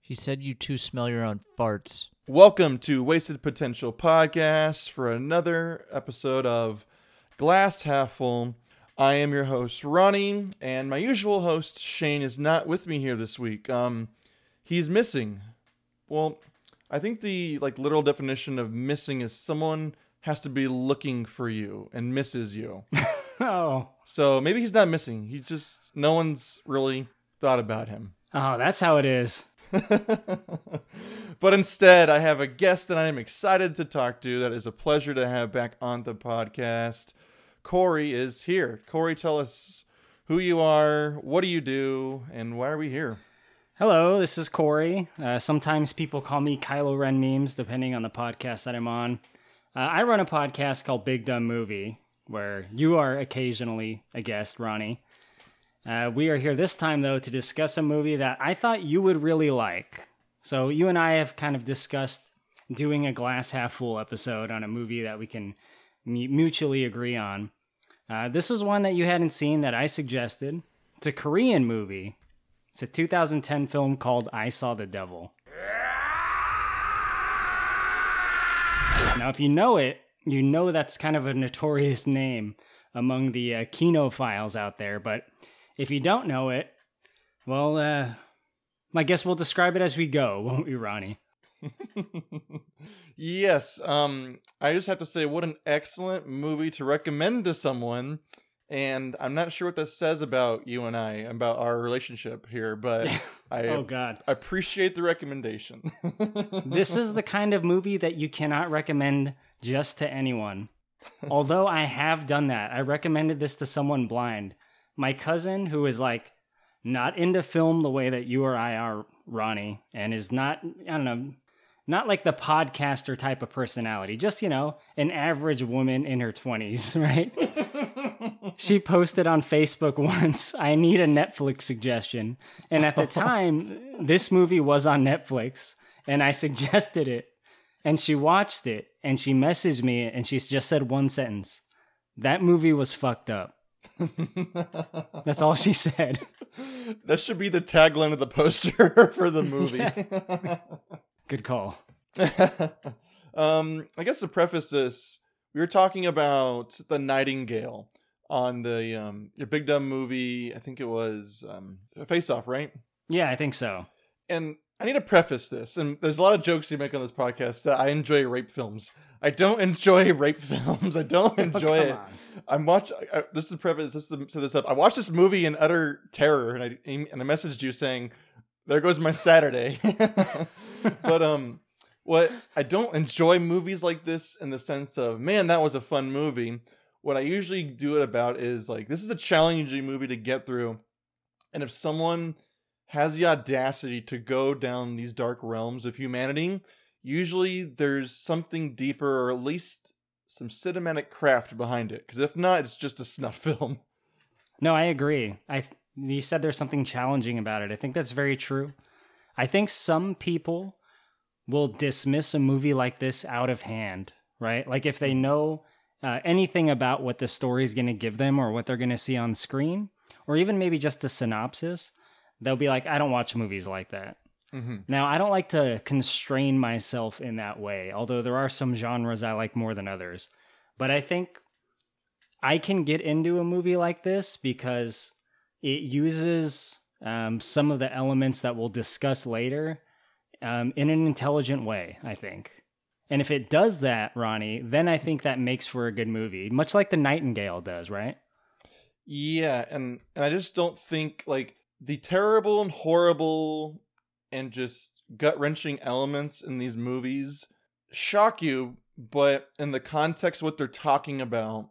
He said you two smell your own farts. Welcome to Wasted Potential Podcast for another episode of Glass Half Full. I am your host Ronnie, and my usual host Shane is not with me here this week. Um, he's missing. Well, I think the like literal definition of missing is someone has to be looking for you and misses you. Oh, so maybe he's not missing. He just no one's really thought about him. Oh, that's how it is. but instead, I have a guest that I am excited to talk to. That is a pleasure to have back on the podcast. Corey is here. Corey, tell us who you are, what do you do, and why are we here? Hello, this is Corey. Uh, sometimes people call me Kylo Ren memes, depending on the podcast that I'm on. Uh, I run a podcast called Big Dumb Movie, where you are occasionally a guest, Ronnie. Uh, we are here this time, though, to discuss a movie that I thought you would really like. So, you and I have kind of discussed doing a glass half full episode on a movie that we can mu- mutually agree on. Uh, this is one that you hadn't seen that I suggested. It's a Korean movie. It's a 2010 film called I Saw the Devil. Now, if you know it, you know that's kind of a notorious name among the uh, kinophiles out there. But if you don't know it, well, uh, I guess we'll describe it as we go, won't we, Ronnie? yes, um, I just have to say, what an excellent movie to recommend to someone. And I'm not sure what that says about you and I, about our relationship here, but I Oh, God. appreciate the recommendation. This is the kind of movie that you cannot recommend just to anyone. Although I have done that. I recommended this to someone blind. My cousin, who is like not into film the way that you or I are, Ronnie, and is not, I don't know, not like the podcaster type of personality, just, you know, an average woman in her 20s, right? she posted on Facebook once, I need a Netflix suggestion. And at the time, this movie was on Netflix, and I suggested it. And she watched it, and she messaged me, and she just said one sentence That movie was fucked up. That's all she said. that should be the tagline of the poster for the movie. Good call. um, I guess to preface this, we were talking about the Nightingale on the um, your Big Dumb movie. I think it was um, Face Off, right? Yeah, I think so. And I need to preface this, and there's a lot of jokes you make on this podcast that I enjoy rape films. I don't enjoy rape films. I don't enjoy come it. on. I'm watch. I, this is the preface. This is the, set this up. I watched this movie in utter terror, and I and I messaged you saying, "There goes my Saturday." but um, what I don't enjoy movies like this in the sense of, man, that was a fun movie. What I usually do it about is like, this is a challenging movie to get through, and if someone has the audacity to go down these dark realms of humanity, usually there's something deeper, or at least some cinematic craft behind it. Because if not, it's just a snuff film. No, I agree. I you said there's something challenging about it. I think that's very true. I think some people will dismiss a movie like this out of hand, right? Like if they know uh, anything about what the story is going to give them or what they're going to see on screen, or even maybe just a synopsis, they'll be like, "I don't watch movies like that." Mhm. Now, I don't like to constrain myself in that way, although there are some genres I like more than others. But I think I can get into a movie like this because it uses um, some of the elements that we'll discuss later um, in an intelligent way, I think. And if it does that, Ronnie, then I think that makes for a good movie, much like The Nightingale does, right? Yeah, and and I just don't think like the terrible and horrible and just gut wrenching elements in these movies shock you, but in the context of what they're talking about,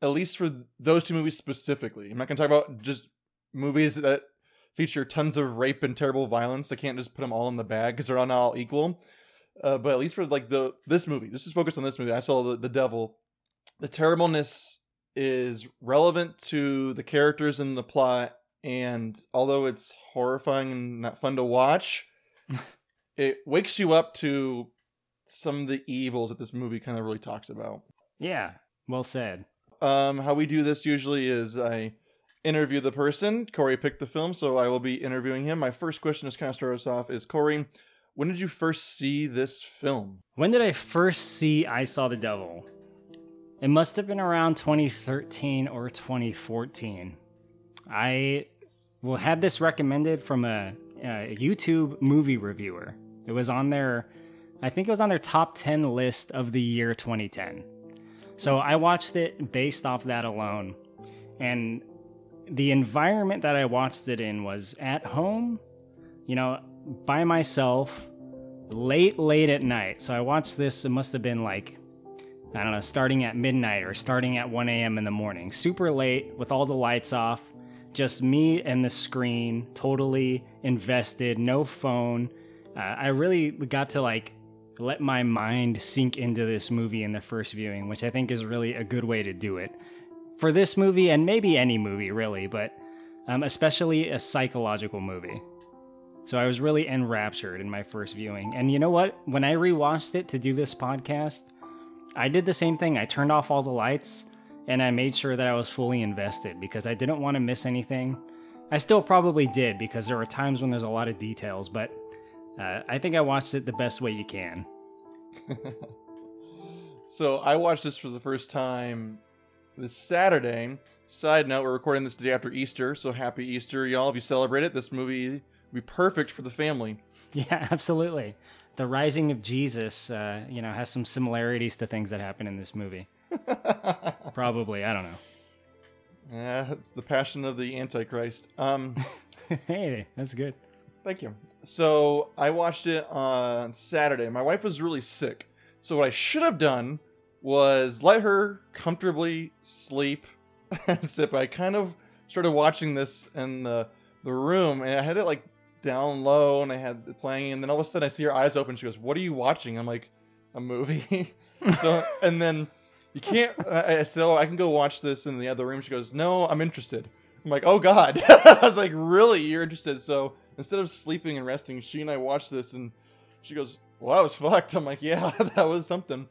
at least for those two movies specifically, I'm not gonna talk about just movies that feature tons of rape and terrible violence. I can't just put them all in the bag because they're not all equal. Uh, but at least for like the this movie, just to focus on this movie, I saw the, the devil. The terribleness is relevant to the characters and the plot, and although it's horrifying and not fun to watch, it wakes you up to some of the evils that this movie kind of really talks about. Yeah, well said. Um, how we do this usually is I interview the person. Corey picked the film, so I will be interviewing him. My first question to kind of start us off is Corey, when did you first see this film? When did I first see I Saw the Devil? It must have been around 2013 or 2014. I well had this recommended from a, a YouTube movie reviewer. It was on their, I think it was on their top 10 list of the year 2010. So I watched it based off that alone. And the environment that I watched it in was at home, you know, by myself, late, late at night. So I watched this, it must have been like, I don't know, starting at midnight or starting at 1 a.m. in the morning. Super late with all the lights off, just me and the screen, totally invested, no phone. Uh, I really got to like let my mind sink into this movie in the first viewing, which I think is really a good way to do it. For this movie, and maybe any movie really, but um, especially a psychological movie. So I was really enraptured in my first viewing. And you know what? When I rewatched it to do this podcast, I did the same thing. I turned off all the lights and I made sure that I was fully invested because I didn't want to miss anything. I still probably did because there were times when there's a lot of details, but uh, I think I watched it the best way you can. so I watched this for the first time this Saturday. Side note, we're recording this the day after Easter, so happy Easter, y'all. If you celebrate it, this movie will be perfect for the family. Yeah, absolutely. The rising of Jesus, uh, you know, has some similarities to things that happen in this movie. Probably, I don't know. Yeah, it's the passion of the Antichrist. Um, hey, that's good. Thank you. So I watched it on Saturday. My wife was really sick. So what I should have done was let her comfortably sleep and sit. But I kind of started watching this in the the room, and I had it like down low, and I had it playing, and then all of a sudden I see her eyes open. She goes, "What are you watching?" I'm like, "A movie." so and then you can't. I said, "Oh, I can go watch this in the other room." She goes, "No, I'm interested." I'm like, "Oh God!" I was like, "Really? You're interested?" So instead of sleeping and resting, she and I watched this, and she goes, "Well, I was fucked." I'm like, "Yeah, that was something."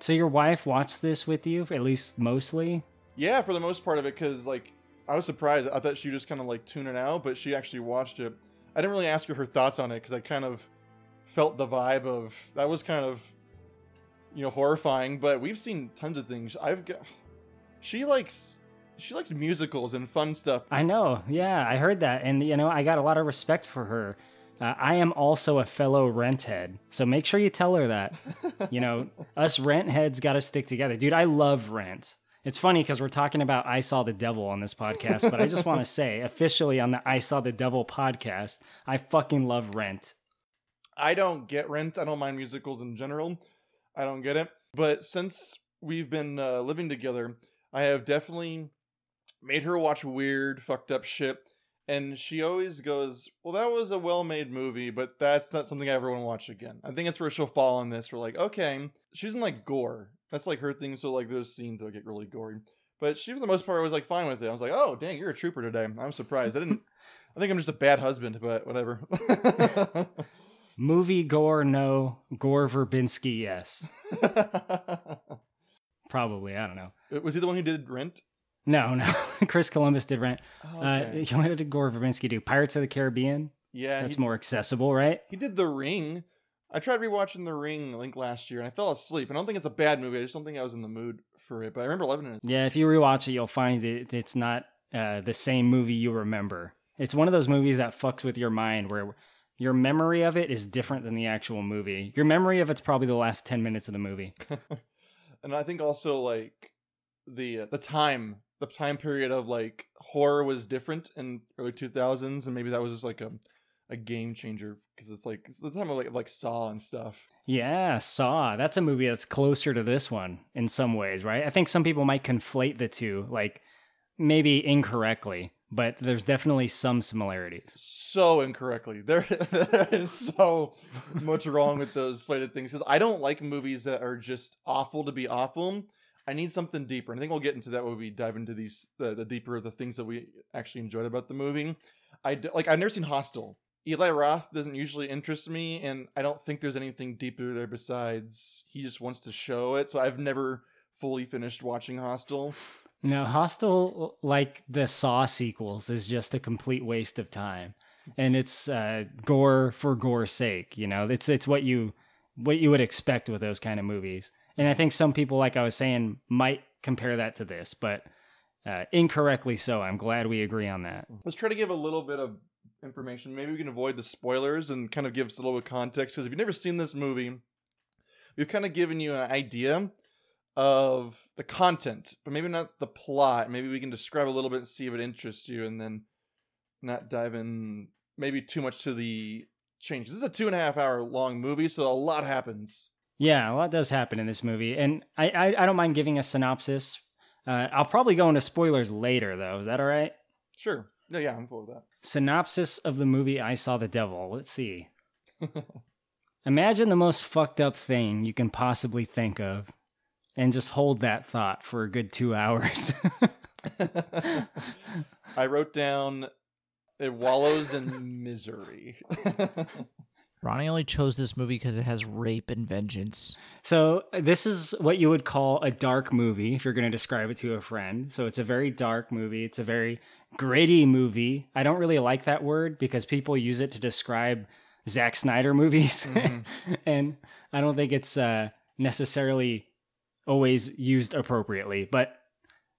So your wife watched this with you, at least mostly? Yeah, for the most part of it, because like I was surprised. I thought she just kind of like tuned it out, but she actually watched it. I didn't really ask her her thoughts on it because I kind of felt the vibe of that was kind of you know horrifying. But we've seen tons of things. I've got she likes she likes musicals and fun stuff. I know. Yeah, I heard that, and you know, I got a lot of respect for her. Uh, I am also a fellow rent head, so make sure you tell her that. you know, us rent heads got to stick together, dude. I love Rent. It's funny because we're talking about I Saw the Devil on this podcast, but I just want to say officially on the I Saw the Devil podcast, I fucking love Rent. I don't get Rent. I don't mind musicals in general. I don't get it. But since we've been uh, living together, I have definitely made her watch weird, fucked up shit. And she always goes, Well, that was a well made movie, but that's not something I ever want to watch again. I think that's where she'll fall on this. We're like, okay, she's doesn't like gore. That's like her thing. So, like, those scenes that get really gory. But she, for the most part, was like fine with it. I was like, Oh, dang, you're a trooper today. I'm surprised. I didn't. I think I'm just a bad husband, but whatever. Movie gore, no. Gore Verbinski, yes. Probably. I don't know. was he the one who did Rent? No, no. Chris Columbus did Rent. Oh, Uh, okay. what did Gore Verbinski do? Pirates of the Caribbean? yeah, That's he, more accessible, right? he did The Ring. I tried rewatching The Ring, think last year, and I fell asleep. I don't think it's a bad movie. I just don't think I was in the mood for it. But I remember loving it. Yeah, if you rewatch it, you'll find that it's not uh, the same movie you remember. It's one of those movies that fucks with your mind where your memory of it is different than the actual movie. Your memory of it's probably the last 10 minutes of the movie. and I think also like the uh, the time the time period of like horror was different in early 2000s and maybe that was just like a a game changer because it's like it's the time of like like Saw and stuff. Yeah, Saw. That's a movie that's closer to this one in some ways, right? I think some people might conflate the two, like maybe incorrectly, but there's definitely some similarities. So incorrectly. There there is so much wrong with those slated things because I don't like movies that are just awful to be awful. I need something deeper. And I think we'll get into that when we dive into these the, the deeper the things that we actually enjoyed about the movie. I d- like I've never seen Hostel. Eli Roth doesn't usually interest me, and I don't think there's anything deeper there besides he just wants to show it. So I've never fully finished watching Hostel. No, Hostel, like the Saw sequels, is just a complete waste of time, and it's uh, gore for gore's sake. You know, it's it's what you what you would expect with those kind of movies. And I think some people, like I was saying, might compare that to this, but uh, incorrectly so. I'm glad we agree on that. Let's try to give a little bit of information. Maybe we can avoid the spoilers and kind of give us a little bit of context. Because if you've never seen this movie, we've kind of given you an idea of the content, but maybe not the plot. Maybe we can describe a little bit and see if it interests you, and then not dive in maybe too much to the changes. This is a two and a half hour long movie, so a lot happens. Yeah, a lot does happen in this movie, and I I, I don't mind giving a synopsis. Uh, I'll probably go into spoilers later, though. Is that all right? Sure. Yeah, yeah, I'm cool with that. Synopsis of the movie I Saw the Devil. Let's see. Imagine the most fucked up thing you can possibly think of, and just hold that thought for a good two hours. I wrote down it wallows in misery. Ronnie only chose this movie because it has rape and vengeance. So this is what you would call a dark movie if you're going to describe it to a friend. So it's a very dark movie. It's a very gritty movie. I don't really like that word because people use it to describe Zack Snyder movies, mm-hmm. and I don't think it's uh, necessarily always used appropriately. But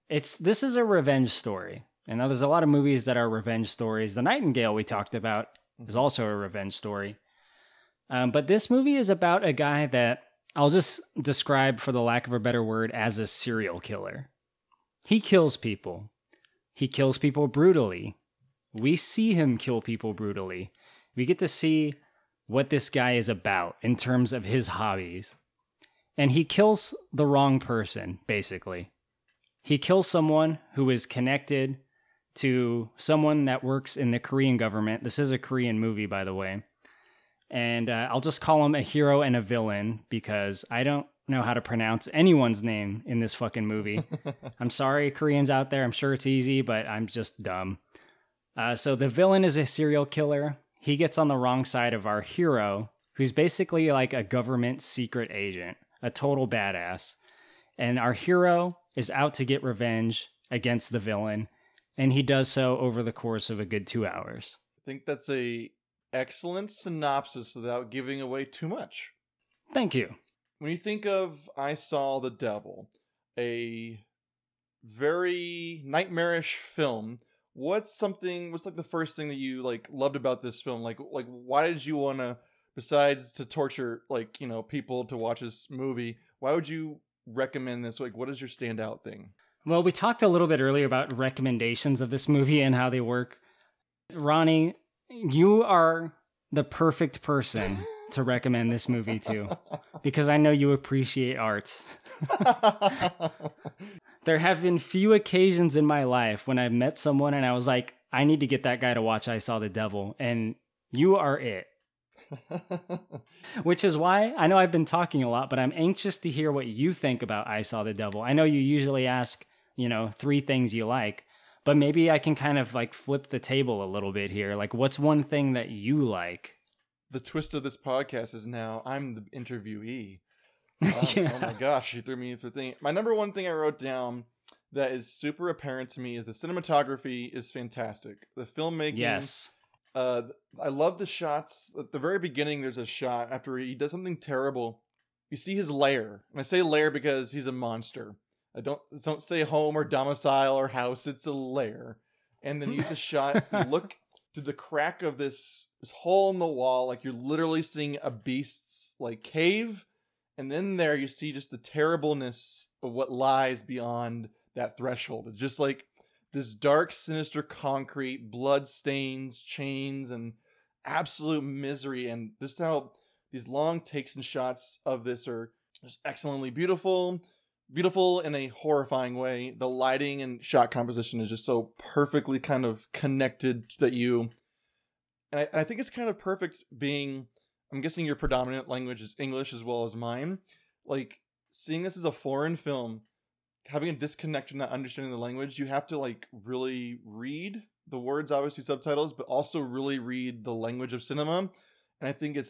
it's this is a revenge story. And now there's a lot of movies that are revenge stories. The Nightingale we talked about is mm-hmm. also a revenge story. Um, but this movie is about a guy that I'll just describe, for the lack of a better word, as a serial killer. He kills people. He kills people brutally. We see him kill people brutally. We get to see what this guy is about in terms of his hobbies. And he kills the wrong person, basically. He kills someone who is connected to someone that works in the Korean government. This is a Korean movie, by the way and uh, I'll just call him a hero and a villain because I don't know how to pronounce anyone's name in this fucking movie. I'm sorry, Koreans out there. I'm sure it's easy, but I'm just dumb. Uh, so the villain is a serial killer. He gets on the wrong side of our hero, who's basically like a government secret agent, a total badass. And our hero is out to get revenge against the villain, and he does so over the course of a good two hours. I think that's a excellent synopsis without giving away too much. Thank you. When you think of I Saw the Devil, a very nightmarish film, what's something what's like the first thing that you like loved about this film? Like like why did you want to besides to torture like, you know, people to watch this movie, why would you recommend this? Like what is your standout thing? Well, we talked a little bit earlier about recommendations of this movie and how they work. Ronnie, you are the perfect person to recommend this movie to because I know you appreciate art. there have been few occasions in my life when I've met someone and I was like, I need to get that guy to watch I Saw the Devil, and you are it. Which is why I know I've been talking a lot, but I'm anxious to hear what you think about I Saw the Devil. I know you usually ask, you know, three things you like, but maybe I can kind of like flip the table a little bit here. Like, what's one thing that you like? The twist of this podcast is now I'm the interviewee. Um, yeah. Oh my gosh, you threw me for thing. My number one thing I wrote down that is super apparent to me is the cinematography is fantastic. The filmmaking, yes. Uh, I love the shots. At the very beginning, there's a shot after he does something terrible. You see his lair, and I say lair because he's a monster. I don't don't say home or domicile or house. It's a lair. And then you just shot look to the crack of this this hole in the wall, like you're literally seeing a beast's like cave, and in there you see just the terribleness of what lies beyond that threshold. It's just like this dark, sinister concrete, blood stains, chains, and absolute misery. And this is how these long takes and shots of this are just excellently beautiful beautiful in a horrifying way. The lighting and shot composition is just so perfectly kind of connected that you. And I, I think it's kind of perfect being. I'm guessing your predominant language is English as well as mine. Like seeing this as a foreign film, having a disconnect and not understanding the language, you have to like really read the words, obviously subtitles, but also really read the language of cinema. And I think it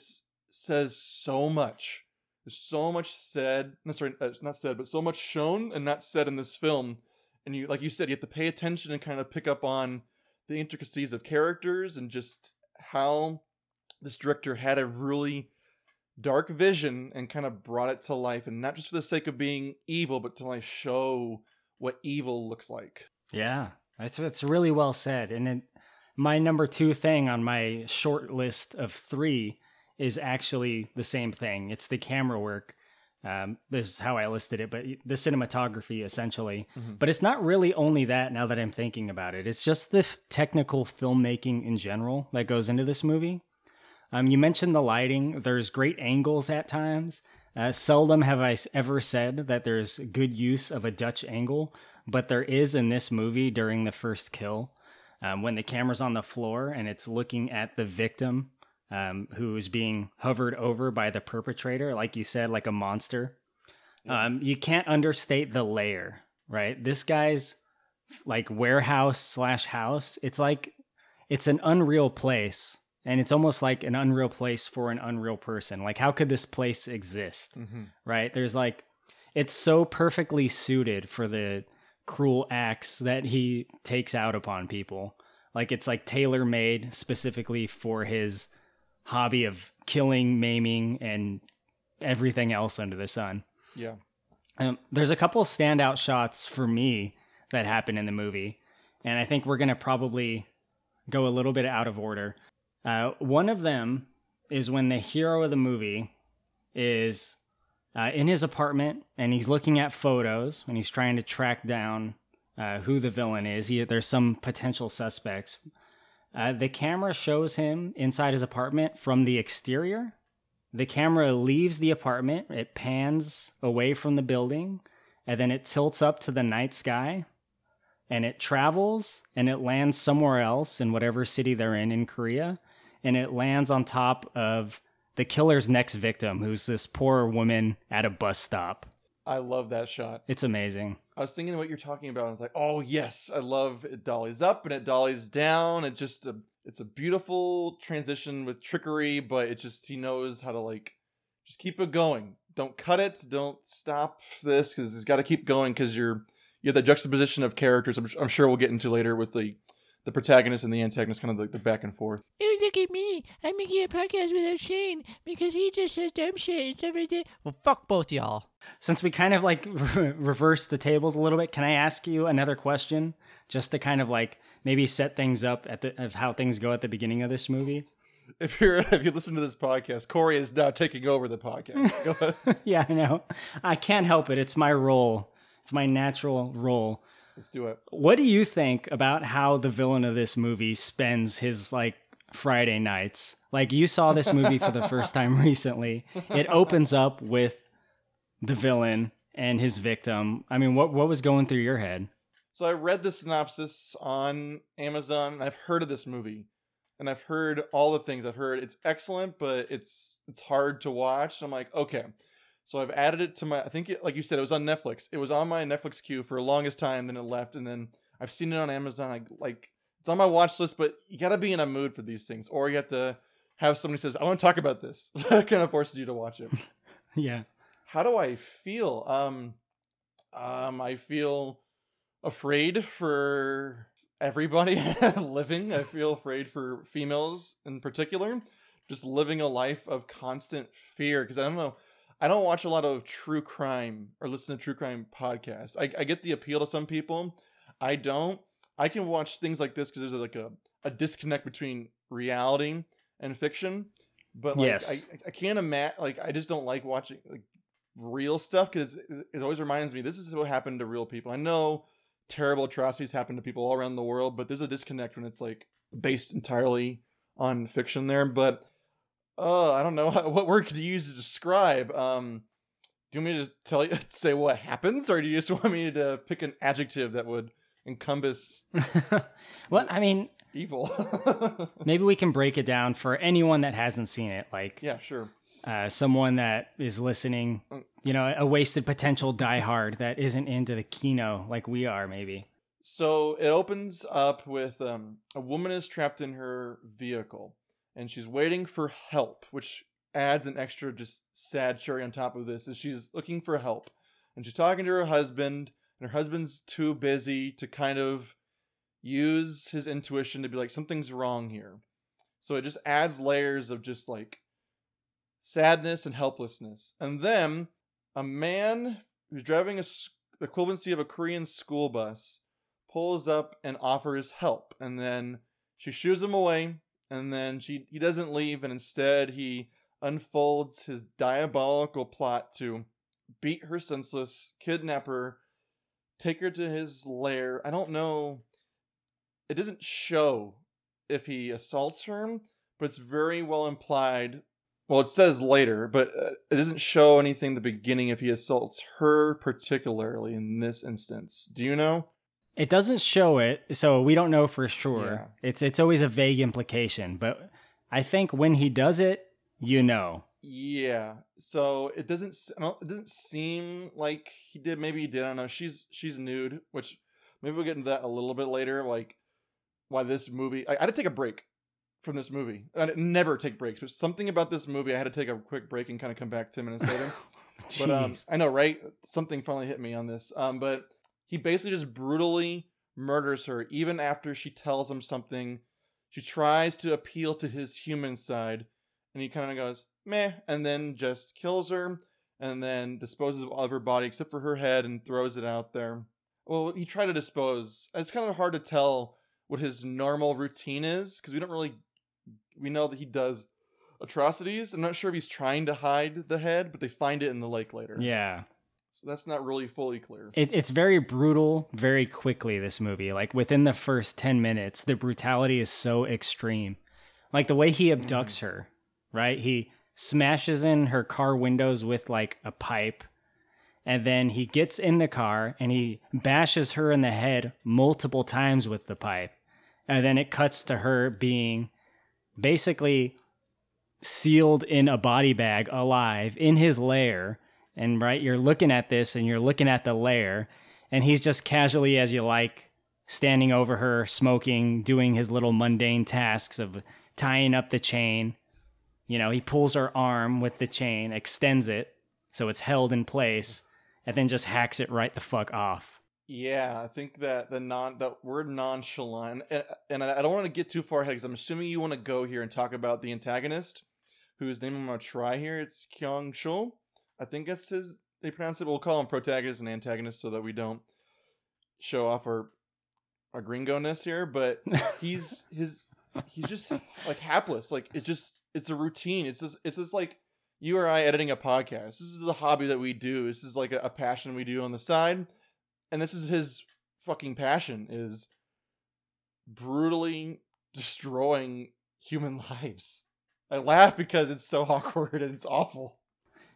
says so much there's so much said, no, sorry, uh, not said, but so much shown and not said in this film. and you like you said you have to pay attention and kind of pick up on the intricacies of characters and just how this director had a really dark vision and kind of brought it to life and not just for the sake of being evil but to like show what evil looks like Yeah, that's that's really well said. And it, my number two thing on my short list of three is actually the same thing. It's the camera work. Um, this is how I listed it, but the cinematography essentially. Mhm. But it's not really only that. Now that I'm thinking about it, it's just the f- technical filmmaking in general that goes into this movie. Um, you mentioned the lighting. There's great angles at times. Uh, seldom have I ever said that there's good use of a Dutch angle, but there is in this movie during the first kill um, when the camera's on the floor and it's looking at the victim um, who is being hovered over by the perpetrator, like you said, like a monster. Um, you can't understate the layer, right? This guy's like warehouse slash house. It's like it's an unreal place, and it's almost like an unreal place for an unreal person. Like, how could this place exist? mm-hmm. right? There's like, it's so perfectly suited for the cruel acts that he takes out upon people. Like, it's like tailor made specifically for his hobby of killing, maiming, and everything else under the sun. yeah Um, there's a couple standout shots for me that happen in the movie, and I think we're gonna probably go a little bit out of order. Uh, one of them is when the hero of the movie is uh, in his apartment and he's looking at photos and he's trying to track down uh, who the villain is. He, there's some potential suspects. Uh, the camera shows him inside his apartment from the exterior. The camera leaves the apartment, it pans away from the building, and then it tilts up to the night sky and it travels and it lands somewhere else in whatever city they're in in Korea. And it lands on top of the killer's next victim, who's this poor woman at a bus stop. i love that shot It's amazing. I was thinking what you're talking about. I was like, oh yes, I love it dollies up and it dollies down. It just a, it's a beautiful transition with trickery, but it just he knows how to like just keep it going. Don't cut it. Don't stop this because it's got to keep going because you're you have the juxtaposition of characters. I'm, I'm sure we'll get into later with the the protagonist and the antagonist, kind of like the back and forth. Oh, look at me. I'm making a podcast without Shane because he just says dumb shit and stuff like that. Well, fuck both y'all. Since we kind of like reverse the tables a little bit, can I ask you another question just to kind of like maybe set things up at the of how things go at the beginning of this movie? If you're if you listen to this podcast, Corey is now taking over the podcast. Go ahead. yeah, I know. I can't help it. It's my role. It's my natural role. Let's do it. What do you think about how the villain of this movie spends his like Friday nights? Like you saw this movie for the first time recently. It opens up with the villain and his victim. I mean, what what was going through your head? So I read the synopsis on Amazon. I've heard of this movie, and I've heard all the things. I've heard it's excellent, but it's it's hard to watch. I'm like, okay. So I've added it to my. I think, it, like you said, it was on Netflix. It was on my Netflix queue for the longest time. Then it left, and then I've seen it on Amazon. I like it's on my watch list, but you got to be in a mood for these things, or you have to have somebody says, "I want to talk about this." So it kind of forces you to watch it Yeah. how do I feel? Um, um, I feel afraid for everybody living. I feel afraid for females in particular, just living a life of constant fear. Because I don't know, I don't watch a lot of true crime or listen to true crime podcasts. I, I get the appeal to some people. I don't. I can watch things like this because there's like a, a disconnect between reality and fiction. But like, Yes. I, I can't imagine. Like, I just don't like watching like real stuff because it always reminds me this is what happened to real people. I know terrible atrocities happen to people all around the world, but there's a disconnect when it's like based entirely on fiction there. But uh, I don't know what word could you use to describe. Um, do you want me to tell you say what happens, or do you just want me to pick an adjective that would encompass well, I mean, evil? maybe we can break it down for anyone that hasn't seen it. Like, yeah, sure. uh, someone that is listening, you know, a wasted potential diehard that isn't into the Kino like we are, maybe. So it opens up with um, a woman is trapped in her vehicle and she's waiting for help, which adds an extra just sad cherry on top of this. Is she's looking for help and she's talking to her husband. and her husband's too busy to kind of use his intuition to be like something's wrong here. So it just adds layers of just like sadness and helplessness. And then a man who's driving a equivalency of a Korean school bus pulls up and offers help, and then she shoos him away, and then she he doesn't leave, and instead he unfolds his diabolical plot to beat her senseless, kidnap her, take her to his lair. I don't know. It doesn't show if he assaults her, but it's very well implied. Well, it says later, but uh, it doesn't show anything in the beginning if he assaults her particularly in this instance. Do you know? It doesn't show it, so we don't know for sure. Yeah. It's it's always a vague implication, but I think when he does it, you know. Yeah. So it doesn't. s- I don't- It doesn't seem like he did. Maybe he did. I don't know. She's she's nude, which maybe we'll get into that a little bit later. Like why this movie. I, I had to take a break from this movie. I never take breaks, but something about this movie, I had to take a quick break and kind of come back ten minutes later. But um, I know, right? Something finally hit me on this. Um, but he basically just brutally murders her, even after she tells him something. She tries to appeal to his human side, and he kind of goes meh, and then just kills her, and then disposes of all of her body except for her head and throws it out there. Well, he tried to dispose. It's kind of hard to tell what his normal routine is because we don't really. We know that he does atrocities. I'm not sure if he's trying to hide the head, but they find it in the lake later. yeah. That's not really fully clear. It, it's very brutal very quickly this movie. Like within the first 10 minutes the brutality is so extreme. Like the way he abducts her right? He smashes in her car windows with like a pipe and then he gets in the car and he bashes her in the head multiple times with the pipe. And then it cuts to her being basically sealed in a body bag alive in his lair and right you're looking at this and you're looking at the lair and he's just casually as you like standing over her smoking doing his little mundane tasks of tying up the chain you know he pulls her arm with the chain extends it so it's held in place and then just hacks it right the fuck off Yeah, I think that the non that word nonchalant, and, and I don't want to get too far ahead because I'm assuming you want to go here and talk about the antagonist, whose name I'm gonna try here. It's Kyung Shul. I think that's his. They pronounce it. We'll call him protagonist and antagonist so that we don't show off our our gringo ness here. But he's his he's just like hapless. Like it's just it's a routine. It's just it's just like you or I editing a podcast. This is a hobby that we do. This is like a, a passion we do on the side, and this is his fucking passion is brutally destroying human lives. I laugh because it's so awkward and it's awful.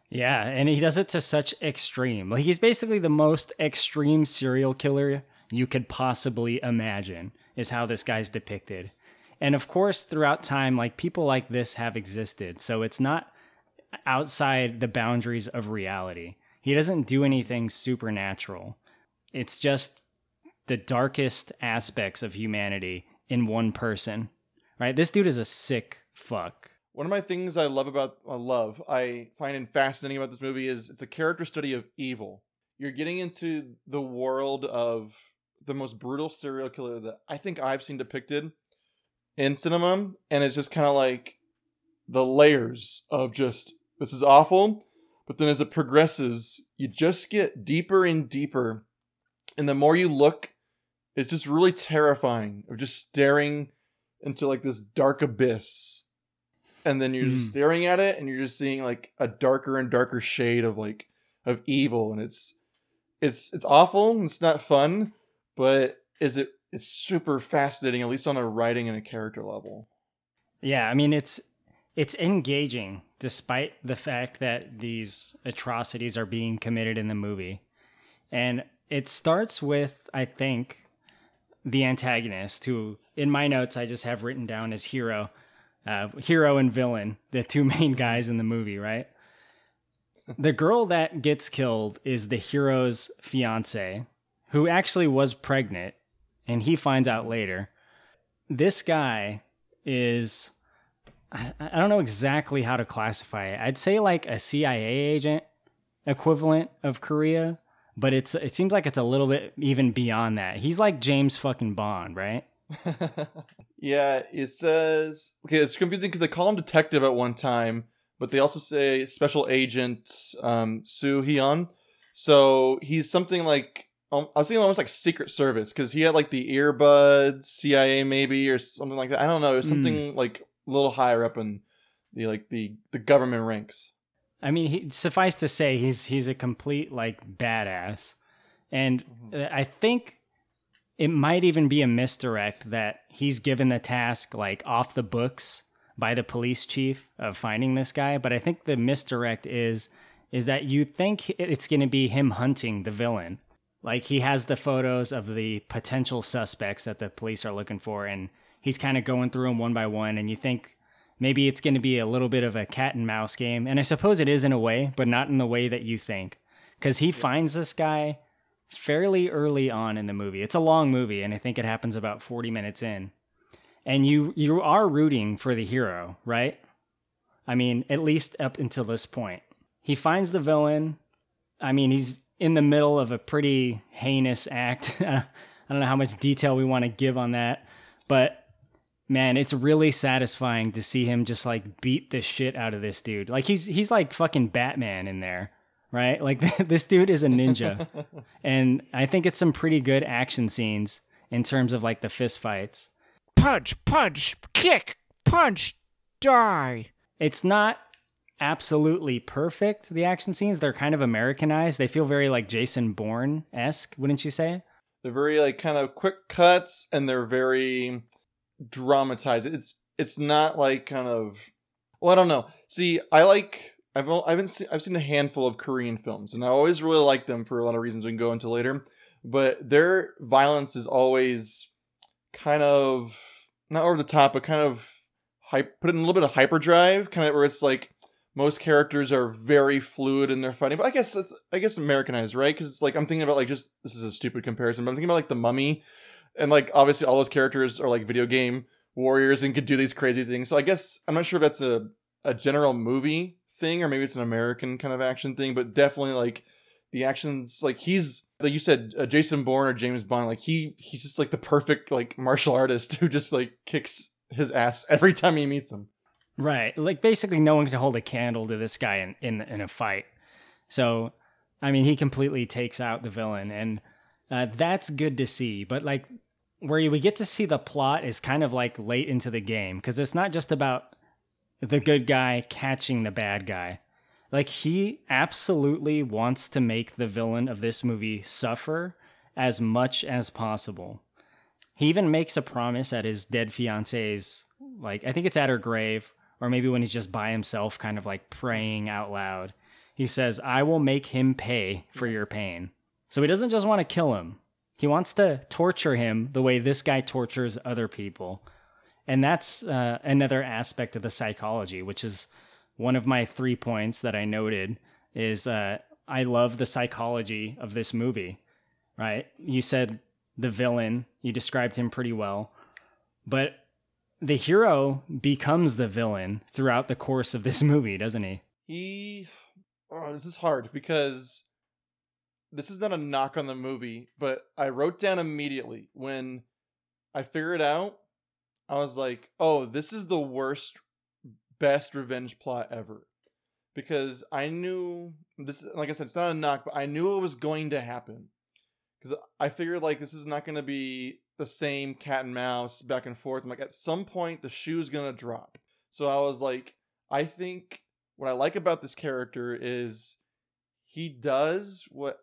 Yeah, and he does it to such extreme. Like he's basically the most extreme serial killer you could possibly imagine is how this guy's depicted. And of course, throughout time like people like this have existed. So it's not outside the boundaries of reality. He doesn't do anything supernatural. It's just the darkest aspects of humanity in one person. Right? This dude is a sick fuck. One of my things I love about I love I find fascinating about this movie is it's a character study of evil. You're getting into the world of the most brutal serial killer that I think I've seen depicted in cinema, and it's just kind of like the layers of just this is awful, but then as it progresses, you just get deeper and deeper, and the more you look, it's just really terrifying of just staring into like this dark abyss and then you're just Hmm. staring at it and you're just seeing like a darker and darker shade of like of evil and it's it's it's awful and it's not fun but is it it's super fascinating at least on a writing and a character level Yeah, I mean it's it's engaging despite the fact that these atrocities are being committed in the movie. And it starts with I think the antagonist who in my notes I just have written down as hero. Uh, hero and villain, the two main guys in the movie, right? the girl that gets killed is the hero's fiance, who actually was pregnant, and he finds out later. This guy is I, I don't know exactly how to classify it. I'd say like a CIA agent equivalent of Korea, but it's it seems like it's a little bit even beyond that. He's like James fucking Bond, right? yeah, it says okay. It's confusing because they call him detective at one time, but they also say special agent um, Soo Hyun. So he's something like um, I was thinking almost like Secret Service because he had like the earbuds, CIA maybe or something like that. I don't know. It was something like a little higher up in the like the the government ranks. I mean, he, suffice to say, he's he's a complete like badass, and uh, I think it might even be a misdirect that he's given the task like off the books by the police chief of finding this guy. But I think the misdirect is is that you think it's going to be him hunting the villain. Like he has the photos of the potential suspects that the police are looking for, and he's kind of going through them one by one, and you think maybe it's going to be a little bit of a cat and mouse game. And I suppose it is in a way, but not in the way that you think. Because he finds this guy fairly early on in the movie. It's a long movie, and I think it happens about 40 minutes in. And you you are rooting for the hero, right? I mean, at least up until this point. He finds the villain. I mean, he's in the middle of a pretty heinous act. I don't know how much detail we want to give on that, but man, it's really satisfying to see him just like beat the shit out of this dude. Like he's he's like fucking Batman in there, right? Like this dude is a ninja. and I think it's some pretty good action scenes in terms of like the fist fights. Punch, punch, kick, punch, die. It's not absolutely perfect the action scenes. They're kind of Americanized. They feel very like Jason Bourne-esque, wouldn't you say? They're very like kind of quick cuts and they're very dramatized. It's it's not like kind of well, I don't know. See, I like I've I haven't seen I've seen a handful of Korean films, and I always really like them for a lot of reasons we can go into later. But their violence is always kind of not over the top, but kind of hype, put in a little bit of hyperdrive, kind of where it's like most characters are very fluid in their fighting. But I guess it's I guess Americanized, right? Because it's like I'm thinking about like just this is a stupid comparison, but I'm thinking about like the Mummy and like obviously all those characters are like video game warriors and could do these crazy things. So I guess I'm not sure if that's a a general movie thing or maybe it's an American kind of action thing, but definitely like the actions like he's like you said uh, Jason Bourne or James Bond like he he's just like the perfect like martial artist who just like kicks his ass every time he meets him. Right. Like basically no one can hold a candle to this guy in in, in a fight. So I mean he completely takes out the villain and uh, that's good to see. But like where we get to see the plot is kind of like late into the game because it's not just about the good guy catching the bad guy. Like he absolutely wants to make the villain of this movie suffer as much as possible. He even makes a promise at his dead fiance's like I think it's at her grave or maybe when he's just by himself kind of like praying out loud. He says, "I will make him pay for your pain." So he doesn't just want to kill him. He wants to torture him the way this guy tortures other people. And that's uh, another aspect of the psychology, which is one of my three points that I noted is uh, I love the psychology of this movie, right? You said the villain, you described him pretty well, but the hero becomes the villain throughout the course of this movie, doesn't he? He, oh, this is hard because this is not a knock on the movie, but I wrote down immediately when I figured out, I was like, oh, this is the worst, best revenge plot ever. Because I knew this, like I said, it's not a knock, but I knew it was going to happen. Because I figured, like, this is not going to be the same cat and mouse back and forth. I'm like, at some point, the shoe's going to drop. So I was like, I think what I like about this character is he does what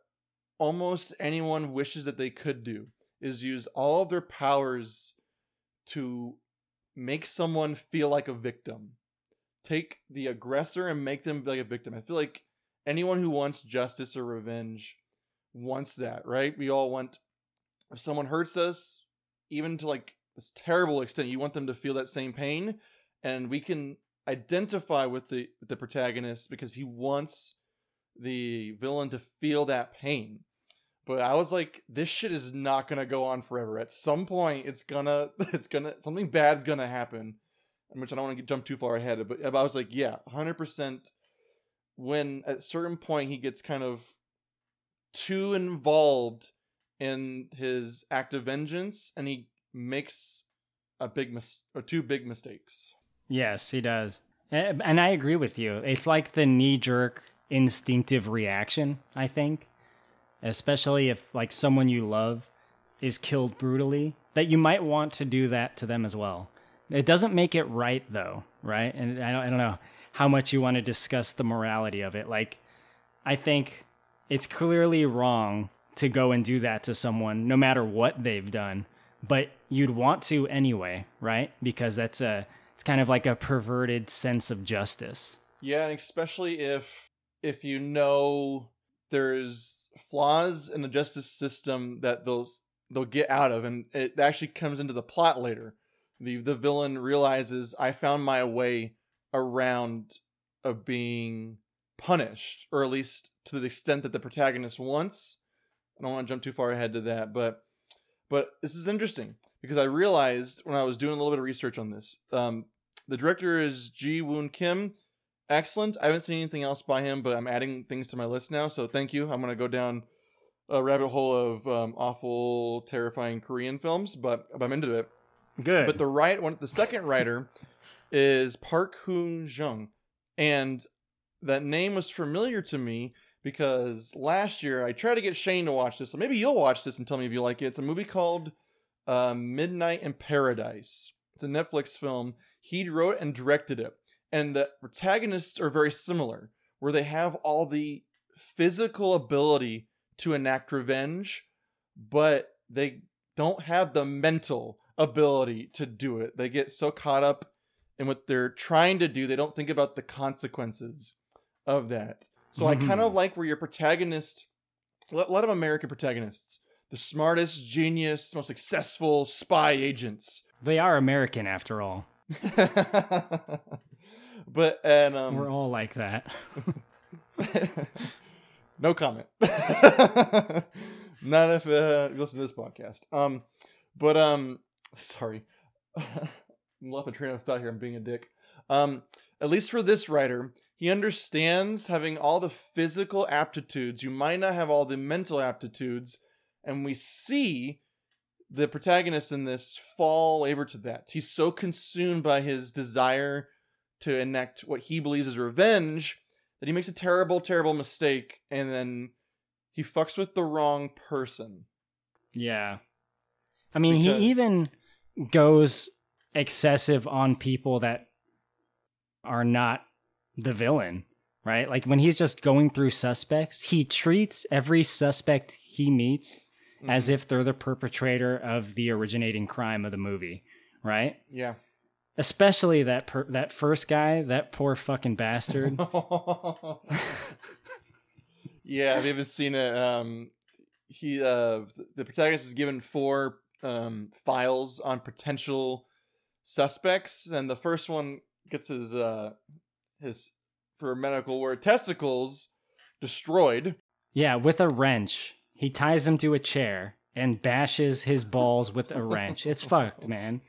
almost anyone wishes that they could do is use all of their powers to make someone feel like a victim. Take the aggressor and make them like a victim. I feel like anyone who wants justice or revenge wants that, right? We all want if someone hurts us, even to like this terrible extent, you want them to feel that same pain. And we can identify with the the protagonist because he wants the villain to feel that pain. But I was like, this shit is not gonna go on forever. At some point, it's gonna, it's gonna, something bad's gonna happen. Which I don't want to jump too far ahead, but, I was like, yeah, hundred percent. When at a certain point he gets kind of too involved in his act of vengeance and he makes a big mis- or two big mistakes. Yes, he does. And I agree with you. It's like the knee jerk instinctive reaction, I think. Especially if like someone you love is killed brutally, that you might want to do that to them as well. It doesn't make it right though, right? And I don't, I don't know how much you want to discuss the morality of it. Like I think it's clearly wrong to go and do that to someone no matter what they've done, but you'd want to anyway, right? Because that's a it's kind of like a perverted sense of justice. Yeah, and especially if if you know there's flaws in the justice system that they'll they'll get out of, and it actually comes into the plot later. The the villain realizes I found my way around of being punished, or at least to the extent that the protagonist wants. I don't want to jump too far ahead to that, but but this is interesting because I realized when I was doing a little bit of research on this, um, the director is Ji Woon Kim. Excellent. I haven't seen anything else by him, but I'm adding things to my list now. So thank you. I'm gonna go down a rabbit hole of um, awful, terrifying Korean films, but, I'm into it. Good. But the right one, the second writer is Park Hoon Jung, and that name was familiar to me because last year I tried to get Shane to watch this. So maybe you'll watch this and tell me if you like it. It's a movie called uh, Midnight in Paradise. It's a Netflix film. He wrote and directed it, and the protagonists are very similar, where they have all the physical ability to enact revenge, but they don't have the mental ability to do it. They get so caught up in what they're trying to do, they don't think about the consequences of that. So I kind of Mhm. like where your protagonist, a lot of American protagonists, the smartest, genius, most successful spy agents. they are American after all. but and um We're all like that. no comment. Not if uh, you listen to this podcast. Um, but um, sorry, I'm left a train of thought here. I'm being a dick. Um, at least for this writer, he understands having all the physical aptitudes. You might not have all the mental aptitudes, and we see the protagonist in this fall over to that. He's so consumed by his desire to enact what he believes is revenge that he makes a terrible, terrible mistake, and then he fucks with the wrong person. yeah. I mean, Because- he even goes excessive on people that are not the villain, right? Like when he's just going through suspects, he treats every suspect he meets as mm-hmm. if they're the perpetrator of the originating crime of the movie, right? Yeah. Especially that per- that first guy, that poor fucking bastard. yeah, I've even seen it. Um, he, uh, the protagonist is given four um, files on potential suspects, and the first one gets his uh, his for medical word testicles destroyed. yeah, with a wrench. He ties him to a chair and bashes his balls with a wrench. It's fucked, man.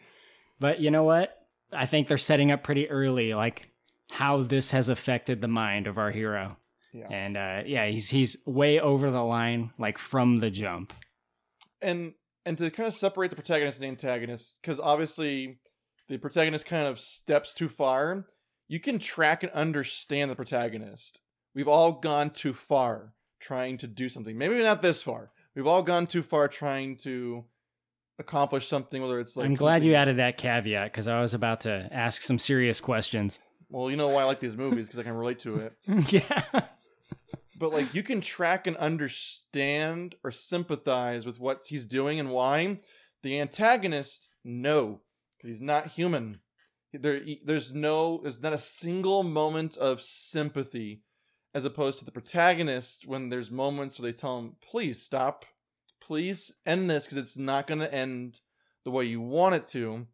But you know what? I think they're setting up pretty early, like how this has affected the mind of our hero. Yeah. And uh, yeah, he's he's way over the line, like from the jump. and and to kind of separate the protagonist and antagonist because obviously the protagonist kind of steps too far you can track and understand the protagonist we've all gone too far trying to do something maybe not this far we've all gone too far trying to accomplish something whether it's like I'm glad something- you added that caveat because I was about to ask some serious questions. well you know why i like these movies because i can relate to it yeah. but like you can track and understand or sympathize with what he's doing and why the antagonist no, he's not human there there's no there's not a single moment of sympathy as opposed to the protagonist when there's moments where they tell him please stop please end this because it's not going to end the way you want it to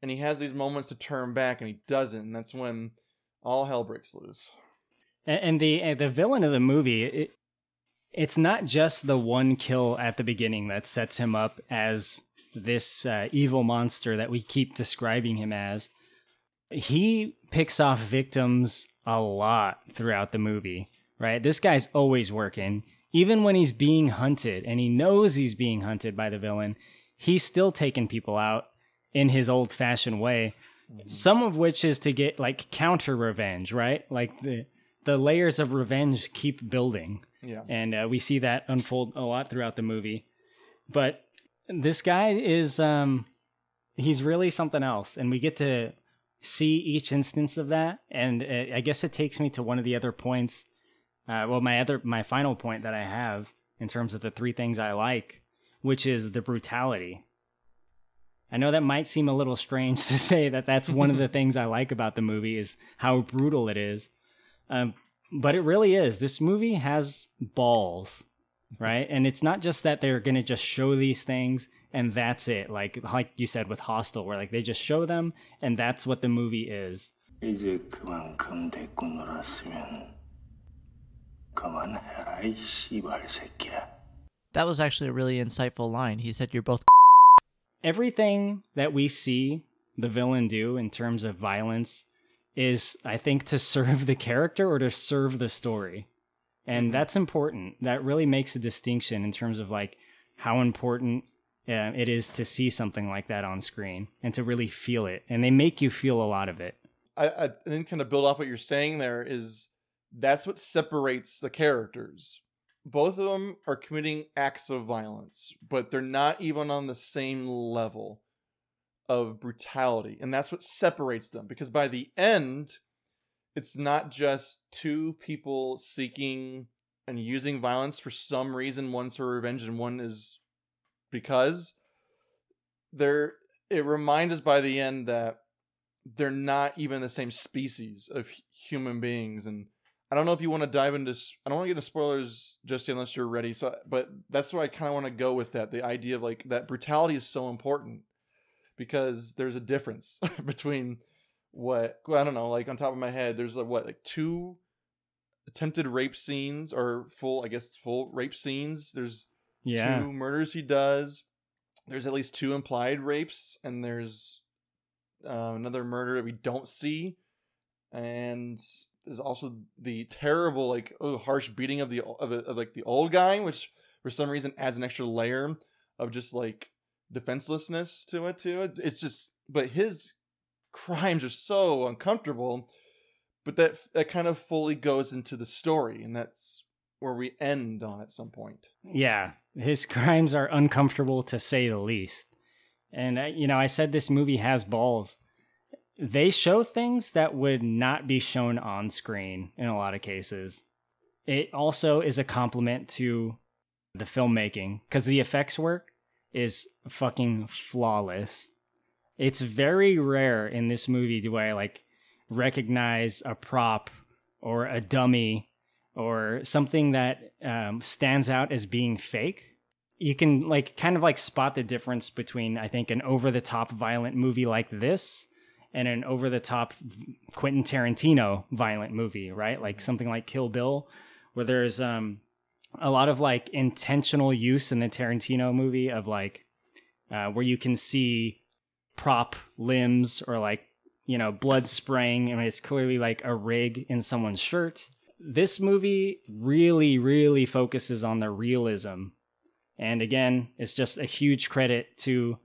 and he has these moments to turn back and he doesn't and that's when all hell breaks loose And, the and the villain of the movie, it, it's not just the one kill at the beginning that sets him up as this uh, evil monster that we keep describing him as. He picks off victims a lot throughout the movie, right? This guy's always working. Even when he's being hunted and he knows he's being hunted by the villain, he's still taking people out in his old fashioned way. Some of which is to get like counter revenge, right? Like the the layers of revenge keep building, Yeah. and uh, we see that unfold a lot throughout the movie. But this guy is um he's really something else, and we get to see each instance of that. And uh, I guess it takes me to one of the other points. Uh, well, my other my final point that I have in terms of the three things I like, which is the brutality. I know that might seem a little strange to say that that's one of the things I like about the movie is how brutal it is. Um, but it really is. This movie has balls, right? And it's not just that they're going to just show these things and that's it. Like like you said with Hostel where like they just show them and that's what the movie is. 이제 그만큼 데리고 놀았으면 그만해라 이 씨발 새끼야. That was actually a really insightful line. He said, "You're both." everything that we see the villain do in terms of violence is i think to serve the character or to serve the story and that's important that really makes a distinction in terms of like how important uh, it is to see something like that on screen and to really feel it and they make you feel a lot of it I, I think kind of build off what you're saying there is that's what separates the characters. Both of them are committing acts of violence, but they're not even on the same level of brutality. And that's what separates them because by the end, it's not just two people seeking and using violence for some reason. One's for revenge and one is because they're it reminds us by the end that they're not even the same species of human beings and i don't know if you want to dive into i don't want to get into spoilers just unless you're ready so but that's where i kind of want to go with that the idea of like that brutality is so important because there's a difference between what well, i don't know like on top of my head there's like what like two attempted rape scenes or full i guess full rape scenes. There's yeah. two murders he does. There's at least two implied rapes, and there's uh, another murder that we don't see, and there's also the terrible, like, oh, harsh beating of the of, of like the old guy, which for some reason adds an extra layer of just like defenselessness to it too. It's just, but his crimes are so uncomfortable, but that that kind of fully goes into the story, and that's where we end on at some point. Yeah, his crimes are uncomfortable to say the least. And, uh, you know, I said this movie has balls. They show things that would not be shown on screen in a lot of cases. It also is a compliment to the filmmaking because the effects work is fucking flawless. It's very rare in this movie do I like recognize a prop or a dummy or something that um, stands out as being fake you can like kind of like spot the difference between i think an over the top violent movie like this and an over the top quentin tarantino violent movie right? Like something like kill bill where there's um a lot of like intentional use in the tarantino movie of like uh, where you can see prop limbs or like you know blood spraying. I mean, it's clearly like a rig in someone's shirt. This movie really really focuses on the realism. And again it's just a huge credit to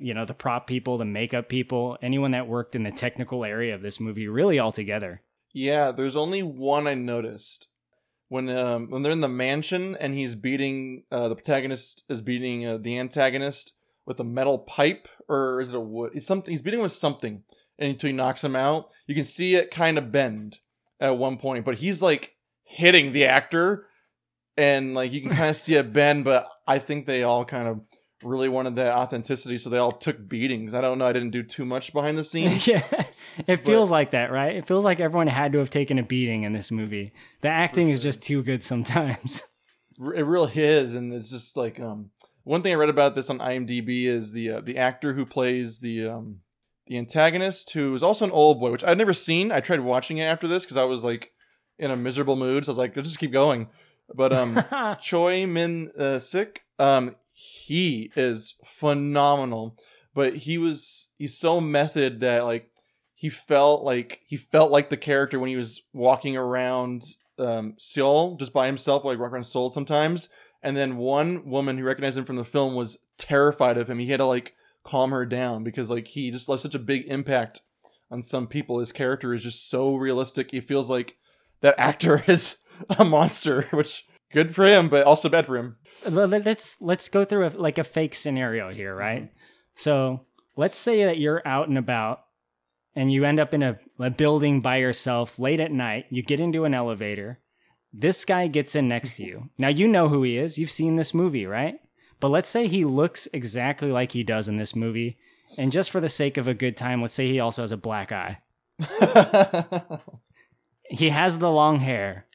you know the prop people the makeup people anyone that worked in the technical area of this movie really all together Yeah, there's only one I noticed when um when they're in the mansion and he's beating uh, the protagonist is beating uh, the antagonist with a metal pipe or is it a wood? It's something he's beating with something and until he knocks him out. You can see it kind of bend at one point, but he's like hitting the actor and like you can kind of see it bend. But I think they all kind of really wanted that authenticity, so they all took beatings. I don't know. I didn't do too much behind the scenes. yeah it feels like that right it feels like everyone had to have taken a beating in this movie the acting is just too good sometimes it really is and it's just like um one thing i read about this on imdb is the uh, the actor who plays the um the antagonist who is also an old boy which i've never seen i tried watching it after this because i was like in a miserable mood so i was like let's just keep going but um choi min uh, sik um he is phenomenal but he was he's so method that like he felt like he felt like the character when he was walking around um, Seoul just by himself, like walk around Seoul sometimes. And then one woman who recognized him from the film was terrified of him. He had to like calm her down because like he just left such a big impact on some people. His character is just so realistic. He feels like that actor is a monster, which good for him, but also bad for him. Let- let's let's go through a, like a fake scenario here, right? Mm-hmm. So let's say that you're out and about and you end up in a, a building by yourself late at night. You get into an elevator. This guy gets in next to you. Now you know who he is. You've seen this movie, right? But let's say he looks exactly like he does in this movie. And just for the sake of a good time, let's say he also has a black eye. He has the long hair,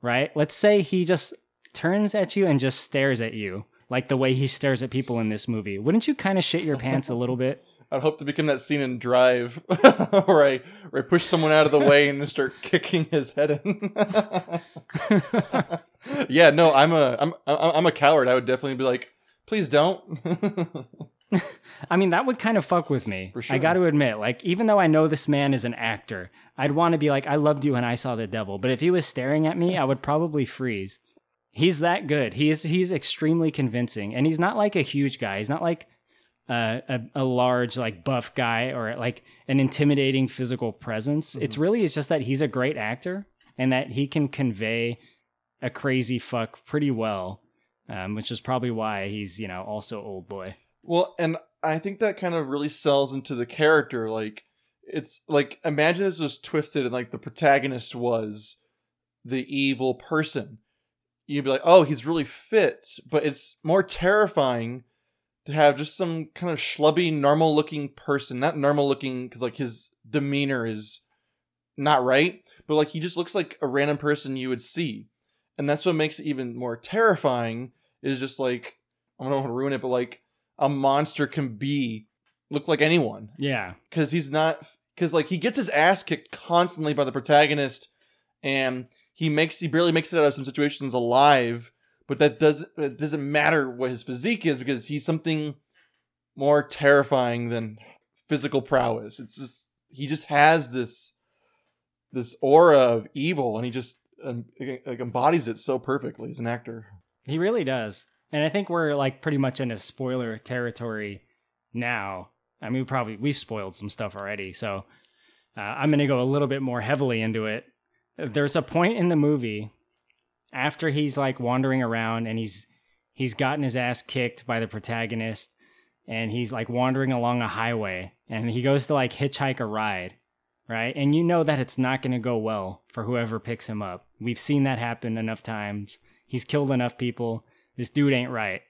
right? Let's say he just turns at you and just stares at you, like the way he stares at people in this movie. Wouldn't you kind of shit your pants a little bit? I'd hope to become that scene in Drive where I where I push someone out of the way and start kicking his head in. yeah, no, I'm a I'm I'm a coward. I would definitely be like, please don't. I mean, that would kind of fuck with me. For I got to admit, like, even though I know this man is an actor, I'd want to be like, I loved you and I saw the devil. But if he was staring at me, I would probably freeze. He's that good. He is. He's extremely convincing, and he's not like a huge guy. He's not like uh, a a large like buff guy or like an intimidating physical presence. It's really it's just that he's a great actor and that he can convey a crazy fuck pretty well, um, which is probably why he's you know also old boy. Well, and I think that kind of really sells into the character. Like, it's like imagine this was twisted and like the protagonist was the evil person. You'd be like, oh, he's really fit, but it's more terrifying to have just some kind of schlubby, normal looking person. Not normal looking because like his demeanor is not right, but like he just looks like a random person you would see. And that's what makes it even more terrifying is just like, I don't want to ruin it, but like a monster can be look like anyone Yeah. because he's not because like he gets his ass kicked constantly by the protagonist and he makes he barely makes it out of some situations alive but that doesn't it doesn't matter what his physique is because he's something more terrifying than physical prowess it's just he just has this this aura of evil and he just um, like embodies it so perfectly as an actor He really does. And I think we're like pretty much into spoiler territory now. I mean, we probably we've spoiled some stuff already, so uh, I'm going to go a little bit more heavily into it. There's a point in the movie after he's like wandering around and he's he's gotten his ass kicked by the protagonist and he's like wandering along a highway and he goes to like hitchhike a ride, right? And you know that it's not going to go well for whoever picks him up. We've seen that happen enough times. He's killed enough people. This dude ain't right.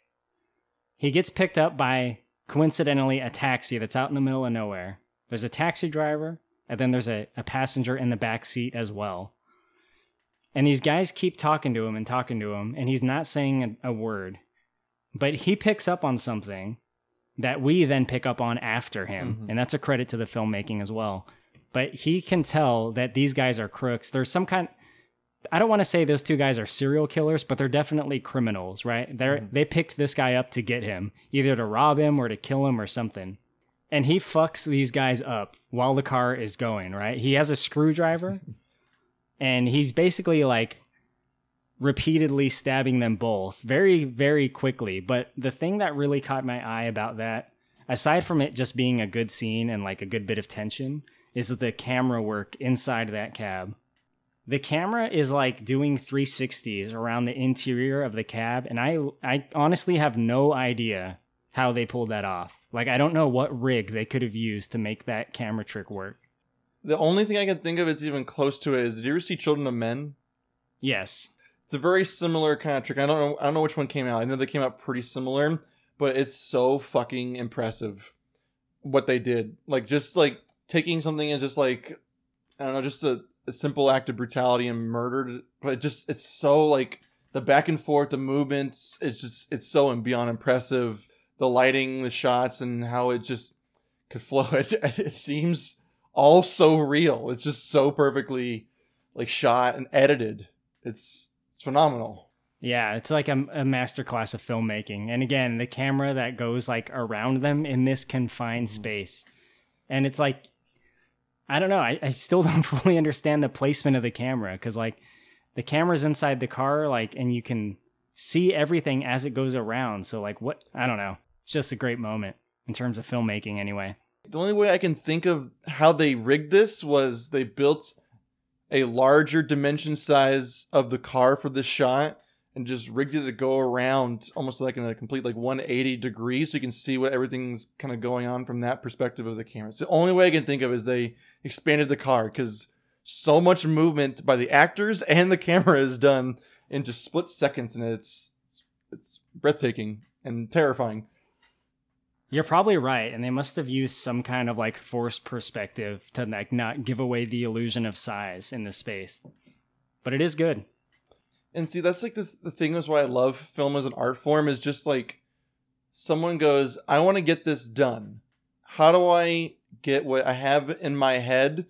He gets picked up by coincidentally a taxi that's out in the middle of nowhere. There's a taxi driver, and then there's a, a passenger in the back seat as well. And these guys keep talking to him and talking to him, and he's not saying a, a word. But he picks up on something that we then pick up on after him. Mm-hmm. And that's a credit to the filmmaking as well. But he can tell that these guys are crooks. There's some kind I don't want to say those two guys are serial killers, but they're definitely criminals, right? They're mm-hmm. they picked this guy up to get him, either to rob him or to kill him or something. And he fucks these guys up while the car is going, right? He has a screwdriver and he's basically like repeatedly stabbing them both very very quickly. But the thing that really caught my eye about that, aside from it just being a good scene and like a good bit of tension, is the camera work inside that cab. The camera is like doing 360s around the interior of the cab and i i honestly have no idea how they pulled that off. Like i don't know what rig they could have used to make that camera trick work the only thing i can think of that's even close to it is did you ever see children of men yes It's a very similar kind of trick. I don't know. I don't know which one came out. I know they came out pretty similar, but it's so fucking impressive what they did. Like just like taking something as just like I don't know, just a, a simple act of brutality and murder, but it just it's so like the back and forth, the movements. It's just it's so and beyond impressive. The lighting, the shots, and how it just could flow. It, it seems all so real. It's just so perfectly like shot and edited. It's it's phenomenal. yeah it's like a, a masterclass of filmmaking and again the camera that goes like around them in this confined mm-hmm. space and it's like i don't know i, I still don't fully understand the placement of the camera because like the camera's inside the car, like, and you can see everything as it goes around. So, like, what? I don't know. It's just a great moment in terms of filmmaking, anyway. The only way I can think of how they rigged this was they built a larger dimension size of the car for this shot and just rigged it to go around almost like in a complete like 180 degrees so you can see what everything's kind of going on from that perspective of the camera. It's the only way I can think of is they expanded the car because so much movement by the actors and the camera is done in just split seconds and it's it's breathtaking and terrifying. You're probably right, and they must have used some kind of like forced perspective to like not give away the illusion of size in the space. But it is good. And see, that's like the the thing is why I love film as an art form is just like someone goes, I want to get this done. How do I get what I have in my head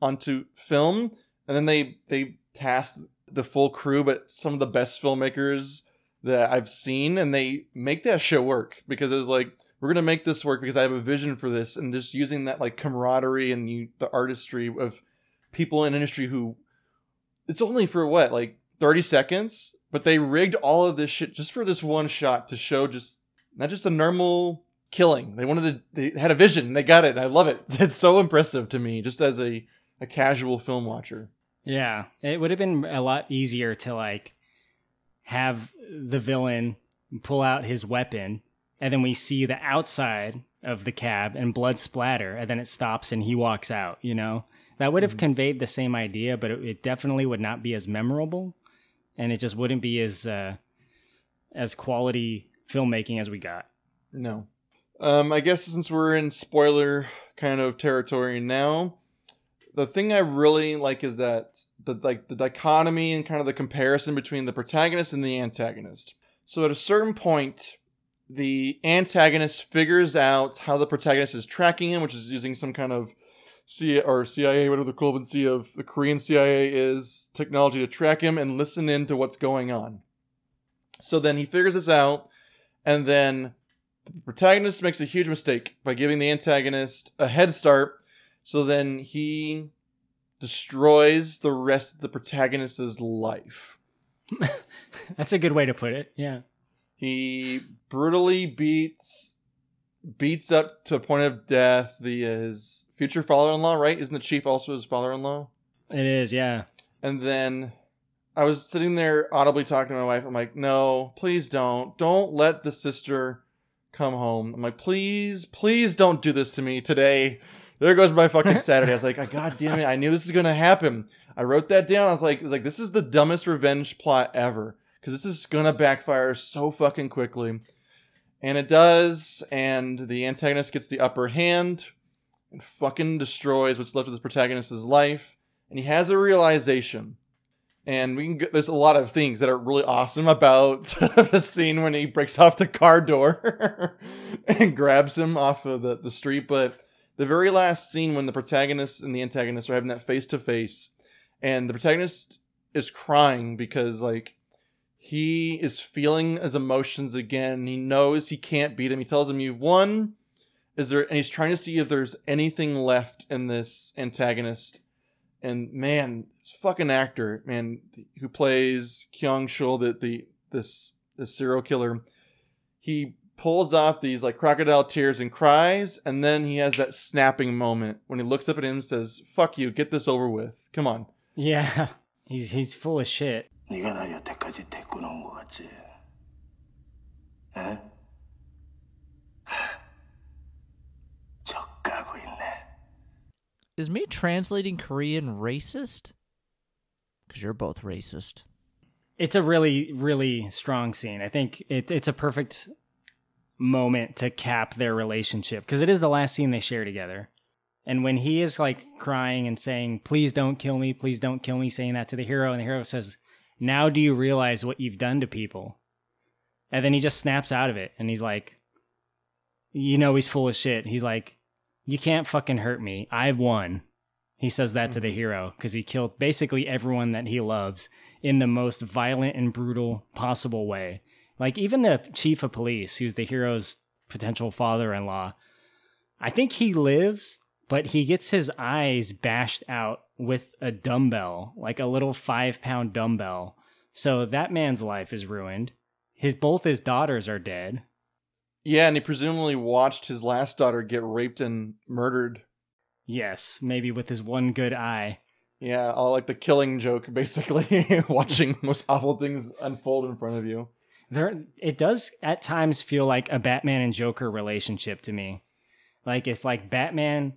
onto film? And then they they task the full crew, but some of the best filmmakers that I've seen, and they make that show work because it's like we're gonna make this work because I have a vision for this, and just using that like camaraderie and you, the artistry of people in industry who it's only for what like 30 seconds, but they rigged all of this shit just for this one shot to show just not just a normal killing. They wanted to they had a vision, they got it, I love it. It's so impressive to me just as a a casual film watcher. Yeah, it would have been a lot easier to like have the villain pull out his weapon and then we see the outside of the cab and blood splatter and then it stops and he walks out, you know? That would have conveyed the same idea, but it, it definitely would not be as memorable and it just wouldn't be as uh as quality filmmaking as we got. No. Um, I guess since we're in spoiler kind of territory now, the thing I really like is that the like the dichotomy and kind of the comparison between the protagonist and the antagonist. So at a certain point, the antagonist figures out how the protagonist is tracking him, which is using some kind of CIA or CIA, whatever the equivalency of the Korean CIA is, technology to track him and listen in to what's going on. So then he figures this out, and then the protagonist makes a huge mistake by giving the antagonist a head start. So then he destroys the rest of the protagonist's life. That's a good way to put it. Yeah. He brutally beats beats up to a point of death the his future father-in-law, right? Isn't the chief also his father-in-law? It is, yeah. And then I was sitting there audibly talking to my wife. I'm like, no, please don't. Don't let the sister come home. I'm like, please, please don't do this to me today. There goes my fucking Saturday. I was like, God damn it, I knew this was gonna happen. I wrote that down. I was like, like this is the dumbest revenge plot ever. Because this is gonna backfire so fucking quickly. And it does, and the antagonist gets the upper hand and fucking destroys what's left of this protagonist's life. And he has a realization. And we can get, there's a lot of things that are really awesome about the scene when he breaks off the car door and grabs him off of the, the street. But the very last scene when the protagonist and the antagonist are having that face to face, and the protagonist is crying because like he is feeling his emotions again. He knows he can't beat him. He tells him, "You've won." Is there? And he's trying to see if there's anything left in this antagonist. And man, fucking actor, man, who plays Kyung Chul, the, the this this serial killer, he pulls off these like crocodile tears and cries, and then he has that snapping moment when he looks up at him and says, "Fuck you, get this over with. Come on." Yeah. He's he's full of shit. 네가 나 여태까지 데리고 놓은 거 같지? 에? 적가고 있네. Is me translating Korean racist? Because you're both racist. It's a really, really strong scene. I think it, it's a perfect moment to cap their relationship because it is the last scene they share together. And when he is like crying and saying, Please don't kill me, please don't kill me, saying that to the hero, and the hero says, now do you realize what you've done to people? And then he just snaps out of it and he's like, You know, he's full of shit. He's like, You can't fucking hurt me. I've won. He says that to the mm-hmm. hero because he killed basically everyone that he loves in the most violent and brutal possible way. Like, even the chief of police, who's the hero's potential father in law, I think he lives but he gets his eyes bashed out with a dumbbell, like a little five pound dumbbell. So that man's life is ruined. His both his daughters are dead. Yeah, and he presumably watched his last daughter get raped and murdered. Yes, maybe with his one good eye. Yeah, all like the killing joke, basically, watching most awful things unfold in front of you. There, it does at times feel like a Batman and Joker relationship to me. Like if like Batman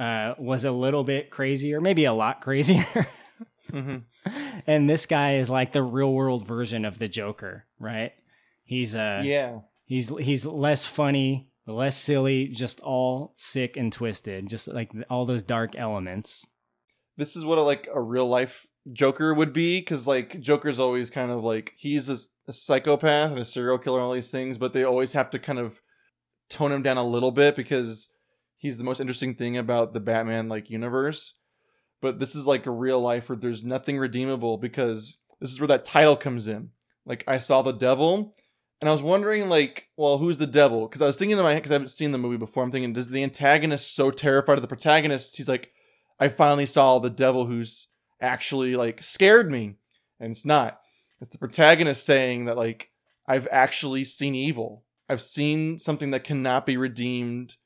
uh, was a little bit crazier, maybe a lot crazier, hmm and this guy is like the real world version of the Joker, right? He's uh, Yeah. he's he's less funny, less silly, just all sick and twisted, just like all those dark elements. This is what a, like a real life Joker would be, because like Joker's always kind of like he's a, a psychopath and a serial killer and all these things, but they always have to kind of tone him down a little bit because he's the most interesting thing about the Batman like universe. But this is like a real life where there's nothing redeemable because this is where that title comes in. Like I saw the devil, and I was wondering like, well, who's the devil? Because I was thinking in my head because I haven't seen the movie before. I'm thinking, does the antagonist so terrified of the protagonist? He's like, I finally saw the devil who's actually like scared me, and it's not. It's the protagonist saying that like I've actually seen evil. I've seen something that cannot be redeemed,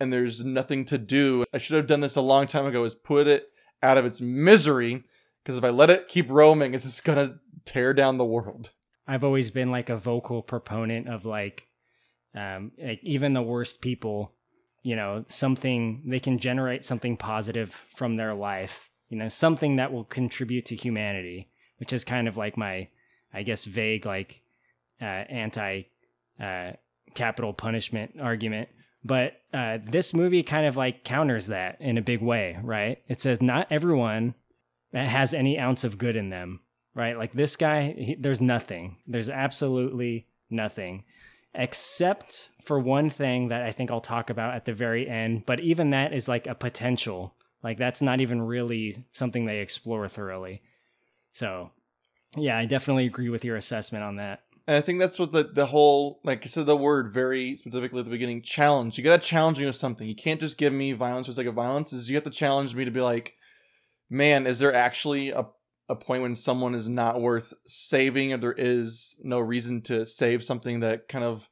and there's nothing to do. I should have done this a long time ago. Is put it out of its misery because if I let it keep roaming, it's just gonna tear down the world. I've always been like a vocal proponent of like, um, like even the worst people, you know, something they can generate something positive from their life, you know, something that will contribute to humanity, which is kind of like my, I guess, vague like uh, anti uh, capital punishment argument. But uh, this movie kind of like counters that in a big way, right? It says not everyone has any ounce of good in them, right? Like this guy, he, there's nothing. There's absolutely nothing, except for one thing that I think I'll talk about at the very end. But even that is like a potential. Like that's not even really something they explore thoroughly. So, yeah, I definitely agree with your assessment on that. And I think that's what the the whole like I said the word very specifically at the beginning challenge. You gotta challenge me with something. You can't just give me violence for sake of violence. Is you have to challenge me to be like, man, is there actually a a point when someone is not worth saving, or there is no reason to save something that kind of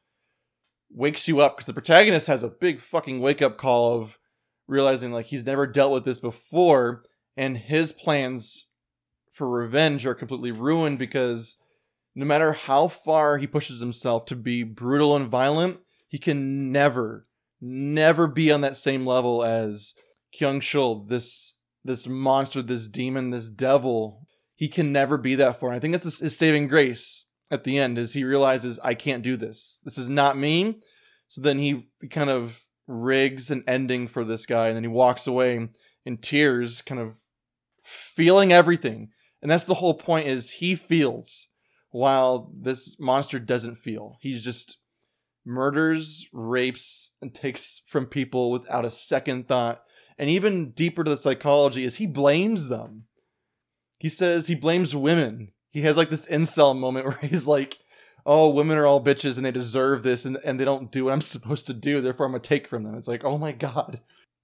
wakes you up? Because the protagonist has a big fucking wake up call of realizing like he's never dealt with this before, and his plans for revenge are completely ruined because no matter how far he pushes himself to be brutal and violent, he can never, never be on that same level as Kyung Chul, this this monster, this demon, this devil. He can never be that far. And I think that's his saving grace at the end, is he realizes I can't do this. This is not me. So then he kind of rigs an ending for this guy, and then he walks away in tears, kind of feeling everything. And that's the whole point: is he feels while this monster doesn't feel. He just murders, rapes, and takes from people without a second thought. And even deeper to the psychology is he blames them. He says he blames women. He has like this incel moment where he's like, oh, women are all bitches and they deserve this and, and they don't do what I'm supposed to do, therefore I'm gonna take from them. It's like, oh my god.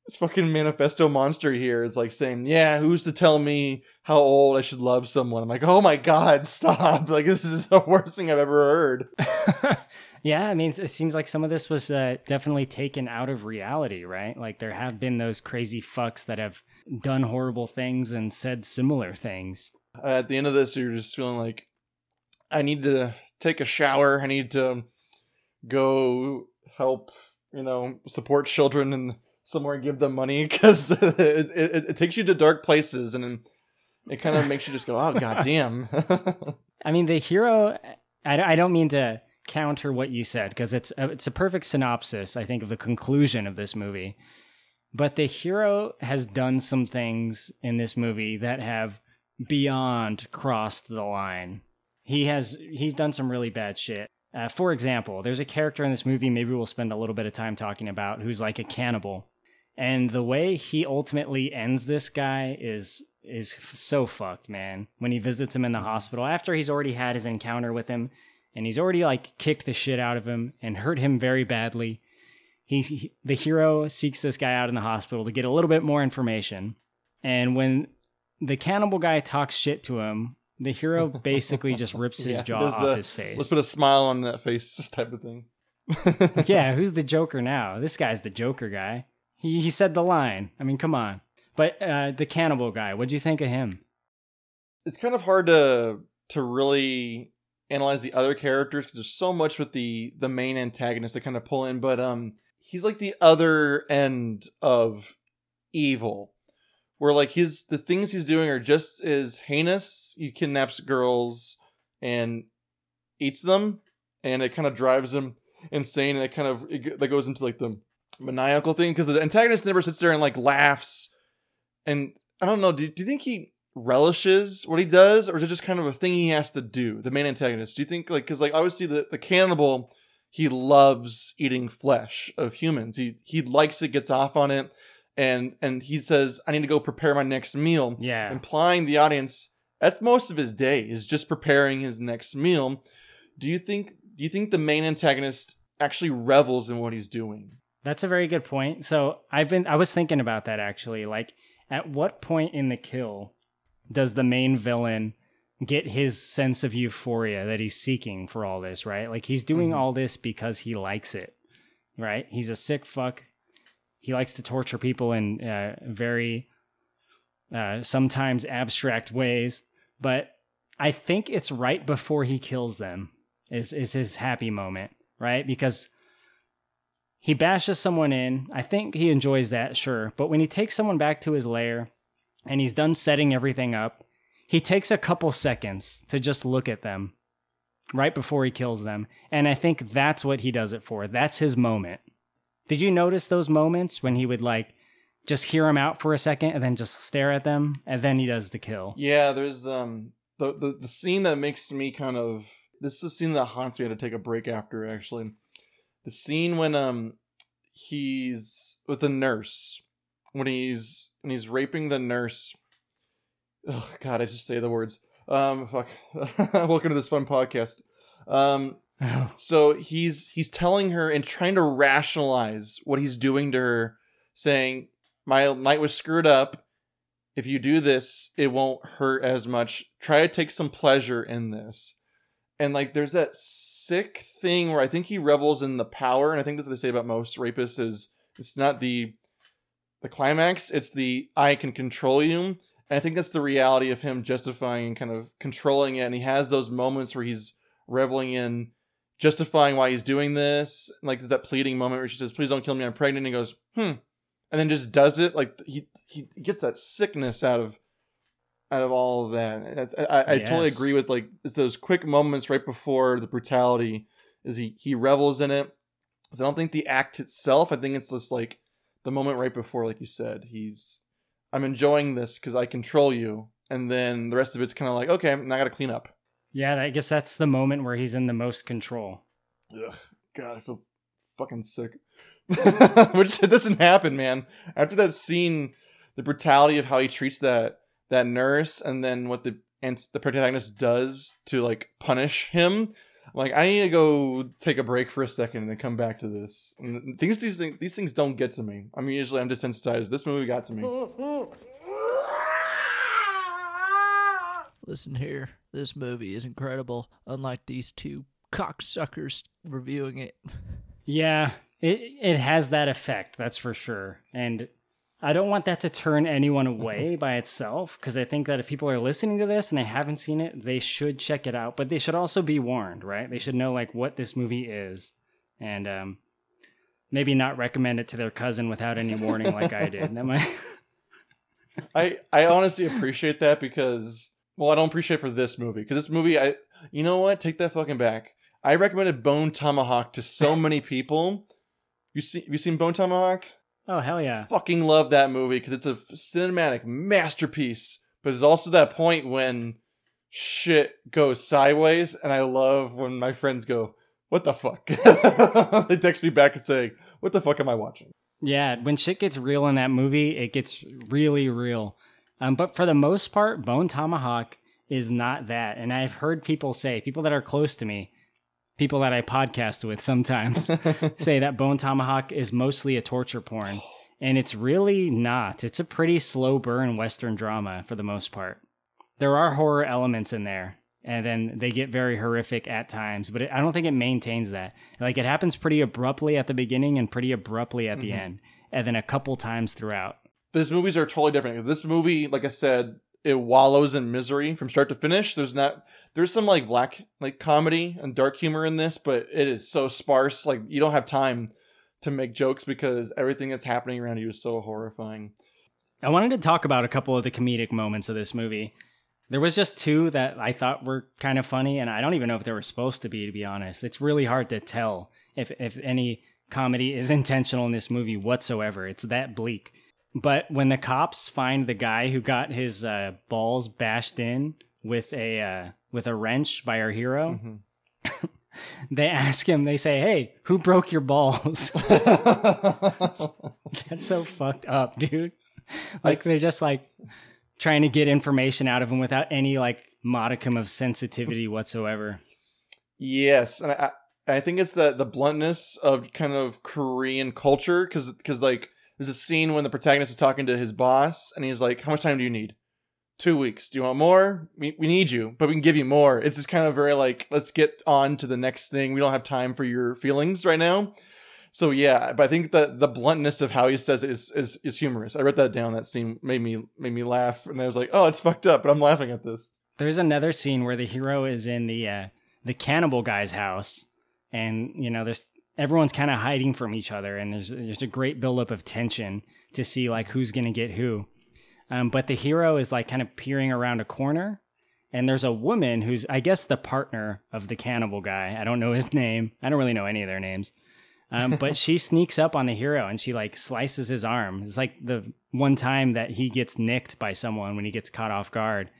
This fucking manifesto monster here is like saying, yeah, who's to tell me how old I should love someone? I'm like, oh my god, stop. Like, this is the worst thing I've ever heard. yeah, I mean, it seems like some of this was uh, definitely taken out of reality, right? Like, there have been those crazy fucks that have done horrible things and said similar things. Uh, at the end of this, you're just feeling like, I need to take a shower. I need to go help, you know, support children and somewhere and give them money because it, it, it takes you to dark places and it kind of makes you just go, oh, goddamn. I mean, the hero, I, I don't mean to counter what you said because it's a, it's a perfect synopsis, I think, of the conclusion of this movie. But the hero has done some things in this movie that have beyond crossed the line. He has he's done some really bad shit. Uh, for example, there's a character in this movie maybe we'll spend a little bit of time talking about who's like a cannibal. And the way he ultimately ends this guy is is so fucked, man. When he visits him in the mm-hmm. hospital after he's already had his encounter with him and he's already like kicked the shit out of him and hurt him very badly. He's he, the hero seeks this guy out in the hospital to get a little bit more information. And when the cannibal guy talks shit to him, the hero basically just rips his Yeah, jaw off the- his face. Let's put a smile on that face type of thing. yeah, who's the Joker now? This guy's the Joker guy. He he said the line. I mean, come on. But uh, the cannibal guy, what'd you think of him? it's kind of hard to to really analyze the other characters because there's so much with the the main antagonist to kind of pull in but um he's like the other end of evil where like his the things he's doing are just as heinous he kidnaps girls and eats them and it kind of drives him insane and it kind of it, that goes into like the maniacal thing? Because the antagonist never sits there and like laughs. And i don't know do, do you think he relishes what he does or is it just kind of a thing he has to do the main antagonist? Do you think like because like obviously the, the cannibal he loves eating flesh of humans. He he likes it gets off on it and and he says i need to go prepare my next meal. Yeah. implying the audience that's most of his day is just preparing his next meal. Do you think do you think the main antagonist actually revels in what he's doing That's a very good point. So I've been I was thinking about that actually. Like at what point in the kill does the main villain get his sense of euphoria that he's seeking for all this, right? Like he's doing Mhm. all this because he likes it. Right? He's a sick fuck. He likes to torture people in uh, very uh, sometimes abstract ways, but I think it's right before he kills them is is his happy moment, right? Because he bashes someone in. I think he enjoys that, sure. But when he takes someone back to his lair and he's done setting everything up, he takes a couple seconds to just look at them right before he kills them. And I think that's what he does it for. That's his moment. Did you notice those moments when he would like just hear them out for a second and then just stare at them and then he does the kill? yeah there's um the, the the scene that makes me kind of this is the scene that haunts me I had to take a break after actually the scene when um he's with the nurse when he's when he's raping the nurse. Oh god i just say the words. Um fuck. Welcome to this fun podcast. Um so he's he's telling her and trying to rationalize what he's doing to her saying my night was screwed up. If you do this it won't hurt as much. Try to take some pleasure in this and like there's that sick thing where i think he revels in the power and i think that's what they say about most rapists is it's not the the climax it's the i can control you. And i think that's the reality of him justifying and kind of controlling it. And he has those moments where he's reveling in justifying why he's doing this. Like there's that pleading moment where she says please don't kill me i'm pregnant. And he goes hmm. And then just does it. Like he he gets that sickness out of out of all of that i, I, I totally agree with like it's those quick moments right before the brutality is he he revels in it 'Cause i don't think the act itself i think it's just like the moment right before like you said he's i'm enjoying this because i control you and then the rest of it's kind of like okay now i gotta clean up Yeah, I guess that's the moment where he's in the most control. Ugh, God, I feel fucking sick. Which it doesn't happen, man. After that scene, the brutality of how he treats that that nurse, and then what the and the protagonist does to like punish him. I'm like, I need to go take a break for a second and then come back to this. And things these things these things don't get to me. I mean usually I'm desensitized. This movie got to me. Listen here, this movie is incredible, unlike these two cocksuckers reviewing it. Yeah, it it has that effect, that's for sure. And I don't want that to turn anyone away by itself because I think that if people are listening to this and they haven't seen it, they should check it out. But they should also be warned, right? They should know like what this movie is, and um, maybe not recommend it to their cousin without any warning, like I did. That might. I I honestly appreciate that because well, I don't appreciate for this movie because this movie I you know what take that fucking back. I recommended Bone Tomahawk to so many people. You see, you seen Bone Tomahawk? Oh hell yeah! Fucking love that movie because it's a cinematic masterpiece. But it's also that point when shit goes sideways, and I love when my friends go, "What the fuck?" they text me back and say, "What the fuck am I watching?" Yeah, when shit gets real in that movie, it gets really real. Um, but for the most part, Bone Tomahawk is not that. And I've heard people say, people that are close to me, people that I podcast with sometimes say that Bone Tomahawk is mostly a torture porn. And it's really not. It's a pretty slow burn Western drama for the most part. There are horror elements in there, and then they get very horrific at times, but it, I don't think it maintains that. Like it happens pretty abruptly at the beginning and pretty abruptly at the mm-hmm. end, and then a couple times throughout. These movies are totally different. This movie, like I said, it wallows in misery from start to finish. There's not there's some like black like comedy and dark humor in this, but it is so sparse. Like you don't have time to make jokes because everything that's happening around you is so horrifying. I wanted to talk about a couple of the comedic moments of this movie. There was just two that I thought were kind of funny, and I don't even know if they were supposed to be, to be honest. It's really hard to tell if, if any comedy is intentional in this movie whatsoever. It's that bleak. But when the cops find the guy who got his uh, balls bashed in with a uh, with a wrench by our hero, they ask him. They say, "Hey, who broke your balls?" That's so fucked up, dude. Like they're just like trying to get information out of him without any like modicum of sensitivity whatsoever. Yes, and I I think it's the the bluntness of kind of Korean culture because because like there's a scene when the protagonist is talking to his boss and he's like, "How much time do you need?" Two weeks. Do you want more? We, we need you, but we can give you more. It's just kind of very like, let's get on to the next thing. We don't have time for your feelings right now. So yeah, but I think that the bluntness of how he says it is, is is humorous. I wrote that down. That scene made me made me laugh, and I was like, oh, it's fucked up, but I'm laughing at this. There's another scene where the hero is in the uh, the cannibal guy's house, and you know, there's everyone's kind of hiding from each other, and there's there's a great buildup of tension to see like who's gonna get who. Um, but the hero is like kind of peering around a corner, and there's a woman who's I guess the partner of the cannibal guy. I don't know his name. I don't really know any of their names. Um, but she sneaks up on the hero and she like slices his arm. It's like the one time that he gets nicked by someone when he gets caught off guard.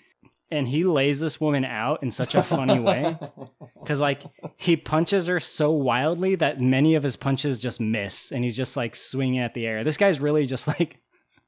And he lays this woman out in such a funny way. Cause like he punches her so wildly that many of his punches just miss and he's just like swinging at the air. This guy's really just like,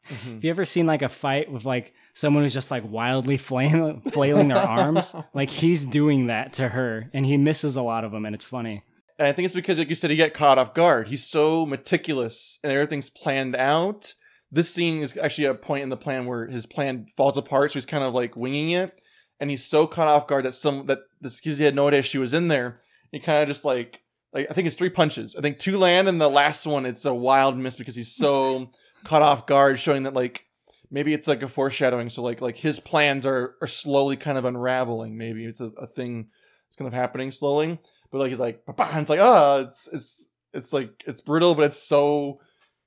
mm-hmm. have you ever seen like a fight with like someone who's just like wildly flailing, flailing their arms? Like he's doing that to her and he misses a lot of them and it's funny. And I think it's because, like you said, he get caught off guard. He's so meticulous and everything's planned out. This scene is actually a point in the plan where his plan falls apart, so he's kind of like winging it. And he's so caught off guard that some that this because he had no idea she was in there. He kind of just like like I think it's three punches. I think two land, and the last one it's a wild miss because he's so caught off guard, showing that like maybe it's like a foreshadowing. So like like his plans are are slowly kind of unraveling. Maybe it's a, a thing that's kind of happening slowly but like he's like and it's like ah it's it's it's like it's brutal but it's so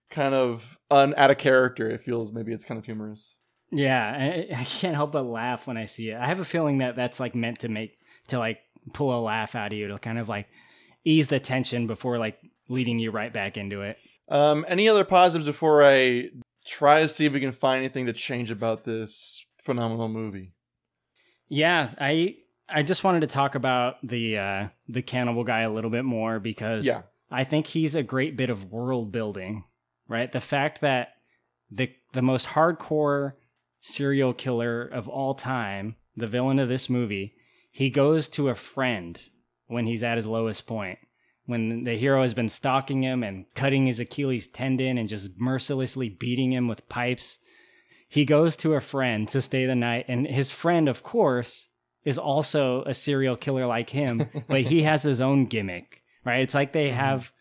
kind of un out of character it feels maybe it's kind of humorous Yeah, I, I can't help but laugh when I see it. I have a feeling that that's like meant to make to like pull a laugh out of you to kind of like ease the tension before like leading you right back into it. um any other positives before i try to see if we can find anything to change about this phenomenal movie Yeah, I I just wanted to talk about the uh the cannibal guy a little bit more because Yeah. I think he's a great bit of world building, right? The fact that the the most hardcore serial killer of all time, the villain of this movie, he goes to a friend when he's at his lowest point. When the hero has been stalking him and cutting his Achilles tendon and just mercilessly beating him with pipes, he goes to a friend to stay the night. And his friend, of course, is also a serial killer like him, but he has his own gimmick, right? It's like they uh-huh. have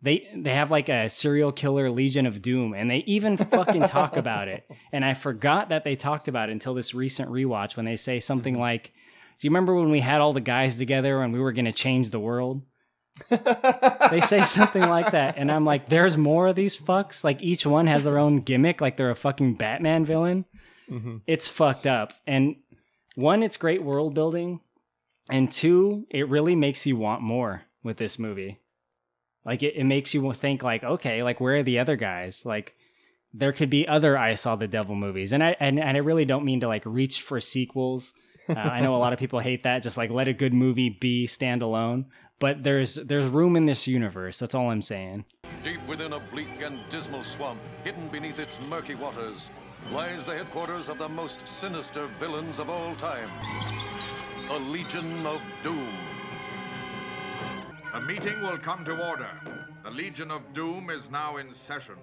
they they have like a serial killer legion of doom and they even fucking talk about it. And I forgot that they talked about it until this recent rewatch when they say something mm-hmm. like do you remember when we had all the guys together and we were going to change the world? they say something like that and i'm like there's more of these fucks? Like each one has their own gimmick like they're a fucking batman villain. Mm-hmm. It's fucked up. And one it's great world building and two it really makes you want more with this movie like it, it makes you think like okay like where are the other guys? Like there could be other i saw the devil movies. And i and, and i really don't mean to like reach for sequels. Uh, i know a lot of people hate that. Just like let a good movie be standalone. But there's there's room in this universe. That's all i'm saying. Deep within a bleak and dismal swamp, hidden beneath its murky waters, lies the headquarters of the most sinister villains of all time. A Legion of Doom. The meeting will come to order. The Legion of Doom is now in session.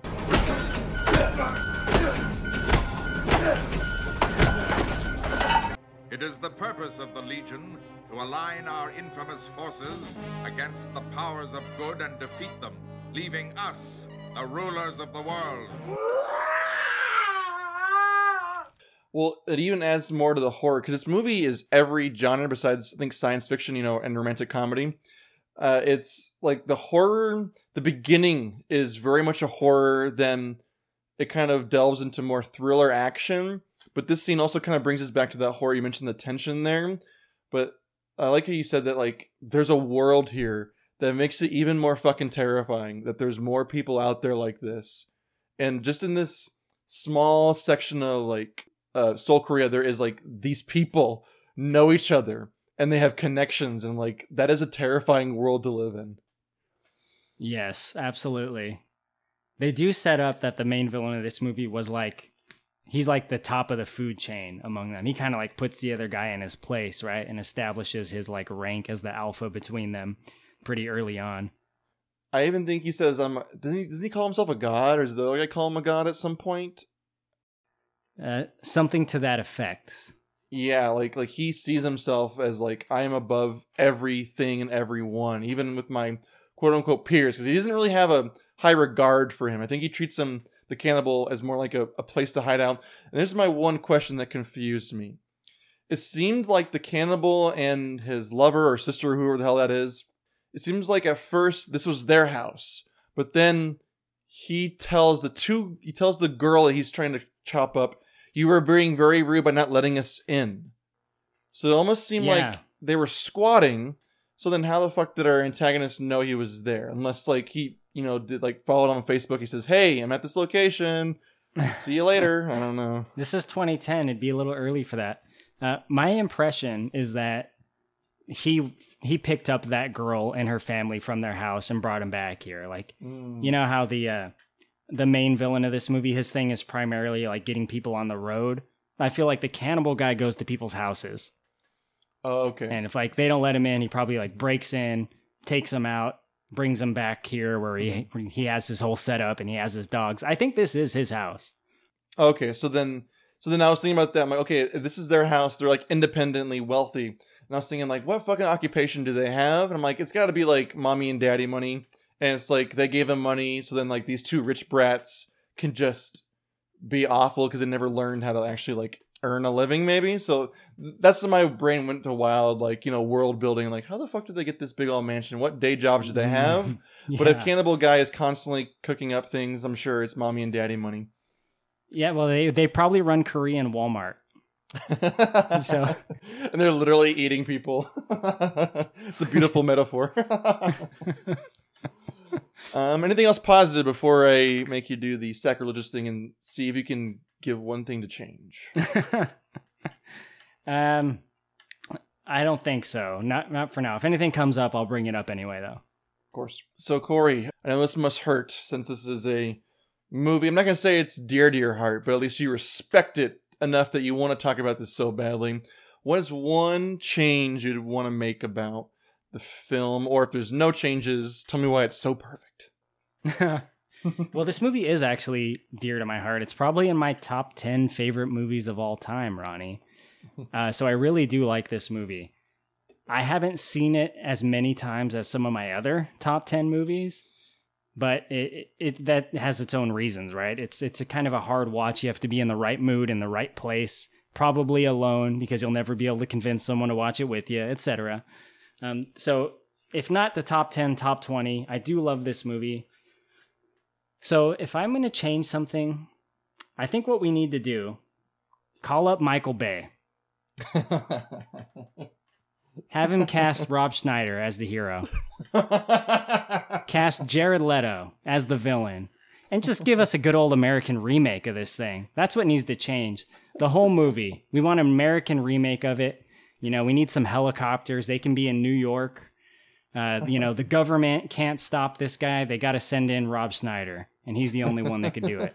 It is the purpose of the Legion to align our infamous forces against the powers of good and defeat them, leaving us, the rulers of the world. Well, it even adds more to the horror because this movie is every genre besides I think science fiction, you know, and romantic comedy. Uh, it's like the horror. The beginning is very much a horror. Then it kind of delves into more thriller action. But this scene also kind of brings us back to that horror. You mentioned the tension there, but I like how you said that like there's a world here that makes it even more fucking terrifying. That there's more people out there like this, and just in this small section of like uh, Seoul, Korea, there is like these people know each other and they have connections, and like that is a terrifying world to live in. Yes, absolutely. They do set up that the main villain of this movie was like he's like the top of the food chain among them. He kind of like puts the other guy in his place, right? And establishes his like rank as the alpha between them pretty early on. I even think he says, "I'm." Doesn't he, doesn't he call himself a god, or is the other guy call him a god at some point? Uh, something to that effect. Yeah, like like he sees himself as like I am above everything and everyone, even with my quote unquote peers, because he doesn't really have a high regard for him. I think he treats him the cannibal as more like a, a place to hide out. And this is my one question that confused me. It seemed like the cannibal and his lover or sister, whoever the hell that is, it seems like at first this was their house, but then he tells the two he tells the girl that he's trying to chop up, you were being very rude by not letting us in. So it almost seemed Yeah. like they were squatting. So then how the fuck did our antagonist know he was there? Unless like he, you know, did like followed on Facebook, he says, Hey, I'm at this location. See you later. I don't know. This is 2010. It'd be a little early for that. Uh, my impression is that he he picked up that girl and her family from their house and brought him back here. Like you know how the uh, the main villain of this movie, his thing is primarily like getting people on the road. I feel like the cannibal guy goes to people's houses, Oh, okay. and if like they don't let him in, he probably like breaks in, takes them out, brings them back here where he he has his whole setup and he has his dogs. I think this is his house. Okay, so then so then I was thinking about that. I'm like, okay, if this is their house, they're like independently wealthy. And I was thinking like, what fucking occupation do they have? And I'm like, it's got to be like mommy and daddy money. And it's like they gave them money, so then like these two rich brats can just be awful because they never learned how to actually like earn a living, maybe. So that's when my brain went to wild, like you know, world building. Like, how the fuck did they get this big old mansion? What day jobs do they mm. have? But if Cannibal Guy is constantly cooking up things, I'm sure it's mommy and daddy money. Yeah, well, they they probably run Korean Walmart. So- and they're literally eating people. it's a beautiful metaphor. Um, anything else positive before I make you do the sacrilegious thing and see if you can give one thing to change? um, I don't think so. Not not for now. If anything comes up, I'll bring it up anyway, though. Of course. So Corey, I know this must hurt since this is a movie. I'm not gonna say it's dear to your heart, but at least you respect it enough that you want to talk about this so badly. What is one change you'd want to make about the film, or if there's no changes, tell me why it's so perfect. well, this movie is actually dear to my heart. It's probably in my top 10 favorite movies of all time, Ronnie. Uh, so I really do like this movie. I haven't seen it as many times as some of my other top 10 movies, but it, it, it that has its own reasons, right? It's it's a kind of a hard watch. You have to be in the right mood in the right place, probably alone because you'll never be able to convince someone to watch it with you, etc. Um, so if not the top 10, top 20, I do love this movie. So if I'm going to change something, I think what we need to do, call up Michael Bay. Have him cast Rob Schneider as the hero. Cast Jared Leto as the villain. And just give us a good old American remake of this thing. That's what needs to change. The whole movie. We want an American remake of it. You know, we need some helicopters. They can be in New York. Uh, you know, the government can't stop this guy. They got to send in Rob Schneider, and he's the only one that could do it.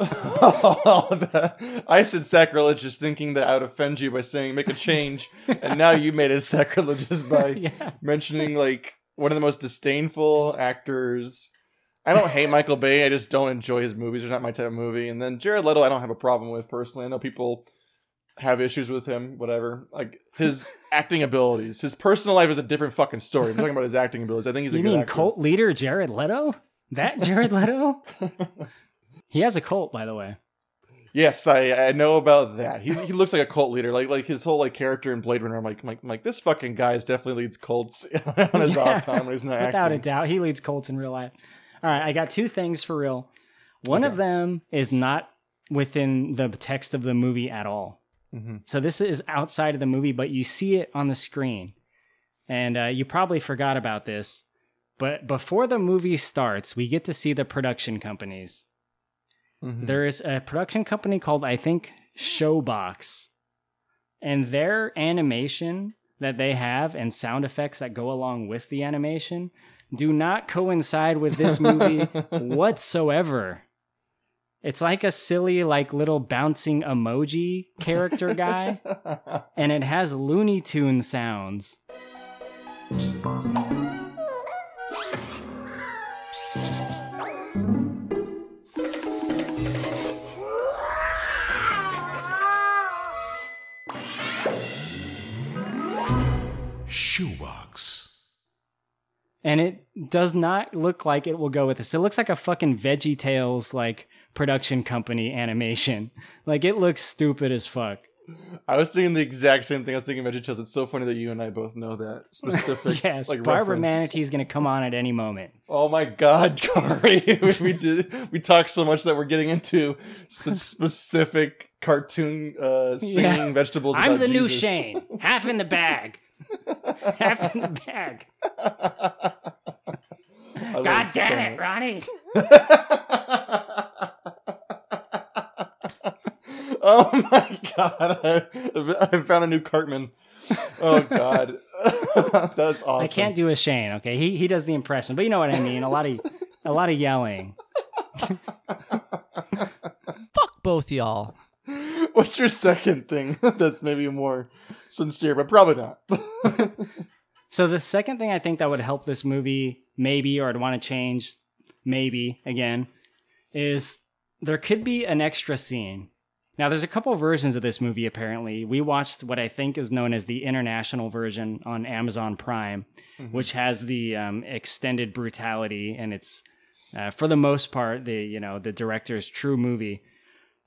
I said sacrilegious, thinking that I would offend you by saying make a change, and now you made it sacrilegious by yeah. mentioning like one of the most disdainful actors. I don't hate Michael Bay. I just don't enjoy his movies. They're not my type of movie. And then Jared Leto, I don't have a problem with personally. I know people have issues with him. Whatever. Like his acting abilities. His personal life is a different fucking story. I'm talking about his acting abilities. I think he's a You good mean actor. cult leader Jared Leto? That Jared Leto? he has a cult, by the way. Yes, I I know about that. He he looks like a cult leader. Like like his whole like character in Blade Runner. I'm like I'm like, I'm like this fucking guy is definitely leads cults on his Yeah, off time when he's not Without acting. a doubt, he leads cults in real life. All right, I got two things for real. One of them is not within the text of the movie at all. Mhm. So this is outside of the movie, but you see it on the screen. And uh, you probably forgot about this, but before the movie starts, we get to see the production companies. Mhm. There is a production company called, I think, Showbox. And their animation that they have and sound effects that go along with the animation do not coincide with this movie whatsoever. It's like a silly, like little bouncing emoji character guy, and it has Looney Tune sounds. Shoebox. and it does not look like it will go with this. It looks like a fucking Veggie Tales like production company animation. Like it looks stupid as fuck. I was thinking the exact same thing. I was thinking VeggieTales. It's so funny that you and I both know that specific. yes, like, Barbara reference. Manatee's gonna come on at any moment. Oh my god, Corey! we did. We talked so much that we're getting into specific cartoon uh, singing Yeah. vegetables. I'm the new Jesus. Shane. Half in the bag. Half in the bag. God so damn it, much. Ronnie. Oh my god! I, I found a new Cartman. Oh god, that's awesome. I can't do a Shane, okay? He he does the impression, but you know what I mean. A lot of a lot of yelling. Fuck both y'all. What's your second thing that's maybe more sincere, but probably not? So the second thing I think that would help this movie, maybe, or I'd want to change, maybe again, is there could be an extra scene. Now, there's a couple versions of this movie. Apparently, we watched what I think is known as the international version on Amazon Prime, which has the um, extended brutality, and it's uh, for the most part the you know the director's true movie.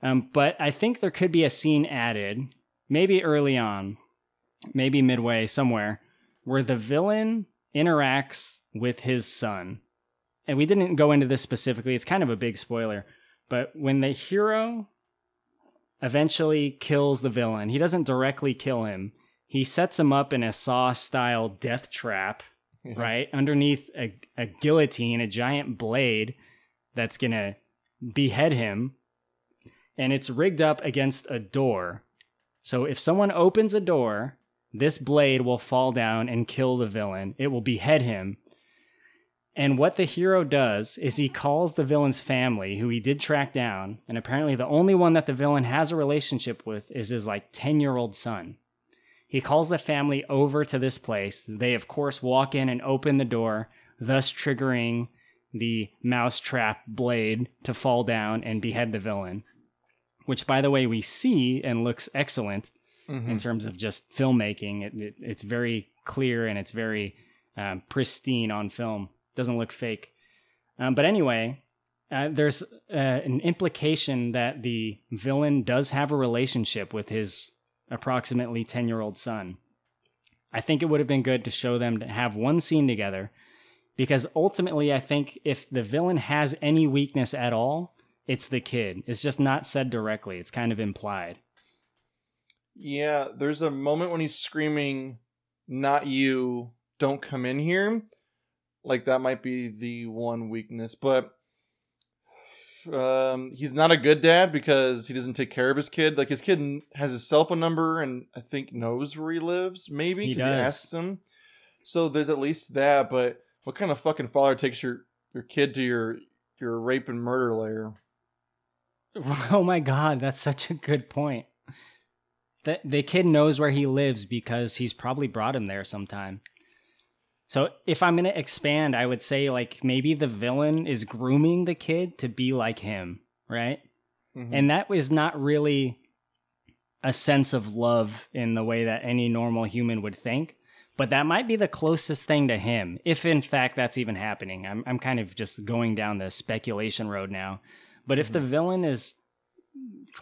Um, but I think there could be a scene added, maybe early on, maybe midway somewhere, where the villain interacts with his son. And we didn't go into this specifically, it's kind of a big spoiler. But when the hero eventually kills the villain, he doesn't directly kill him, he sets him up in a saw style death trap, right? Underneath a, a guillotine, a giant blade that's going to behead him. And it's rigged up against a door. So if someone opens a door, this blade will fall down and kill the villain. It will behead him. And what the hero does is he calls the villain's family, who he did track down, and apparently the only one that the villain has a relationship with is his like 10 year old son. He calls the family over to this place. They, of course, walk in and open the door, thus triggering the mousetrap blade to fall down and behead the villain. Which, by the way, we see and looks excellent in terms of just filmmaking. It, it, it's very clear and it's very um, pristine on film. Doesn't look fake. Um, but anyway, uh, there's uh, an implication that the villain does have a relationship with his approximately 10 year old son. I think it would have been good to show them to have one scene together because ultimately, I think if the villain has any weakness at all, it's the kid. It's just not said directly, it's kind of implied. Yeah, there's a moment when he's screaming, "Not you! Don't come in here!" Like that might be the one weakness, but um, he's not a good dad because he doesn't take care of his kid. Like his kid has his cell phone number and I think knows where he lives. Maybe He 'cause he does. asks him. So there's at least that. But what kind of fucking father takes your your kid to your your rape and murder lair? Oh my god, that's such a good point. The the kid knows where he lives because he's probably brought him there sometime. So if I'm gonna expand, I would say like maybe the villain is grooming the kid to be like him, right? Mhm. And that was not really a sense of love in the way that any normal human would think. But that might be the closest thing to him, if in fact that's even happening. I'm I'm kind of just going down the speculation road now. But if the villain is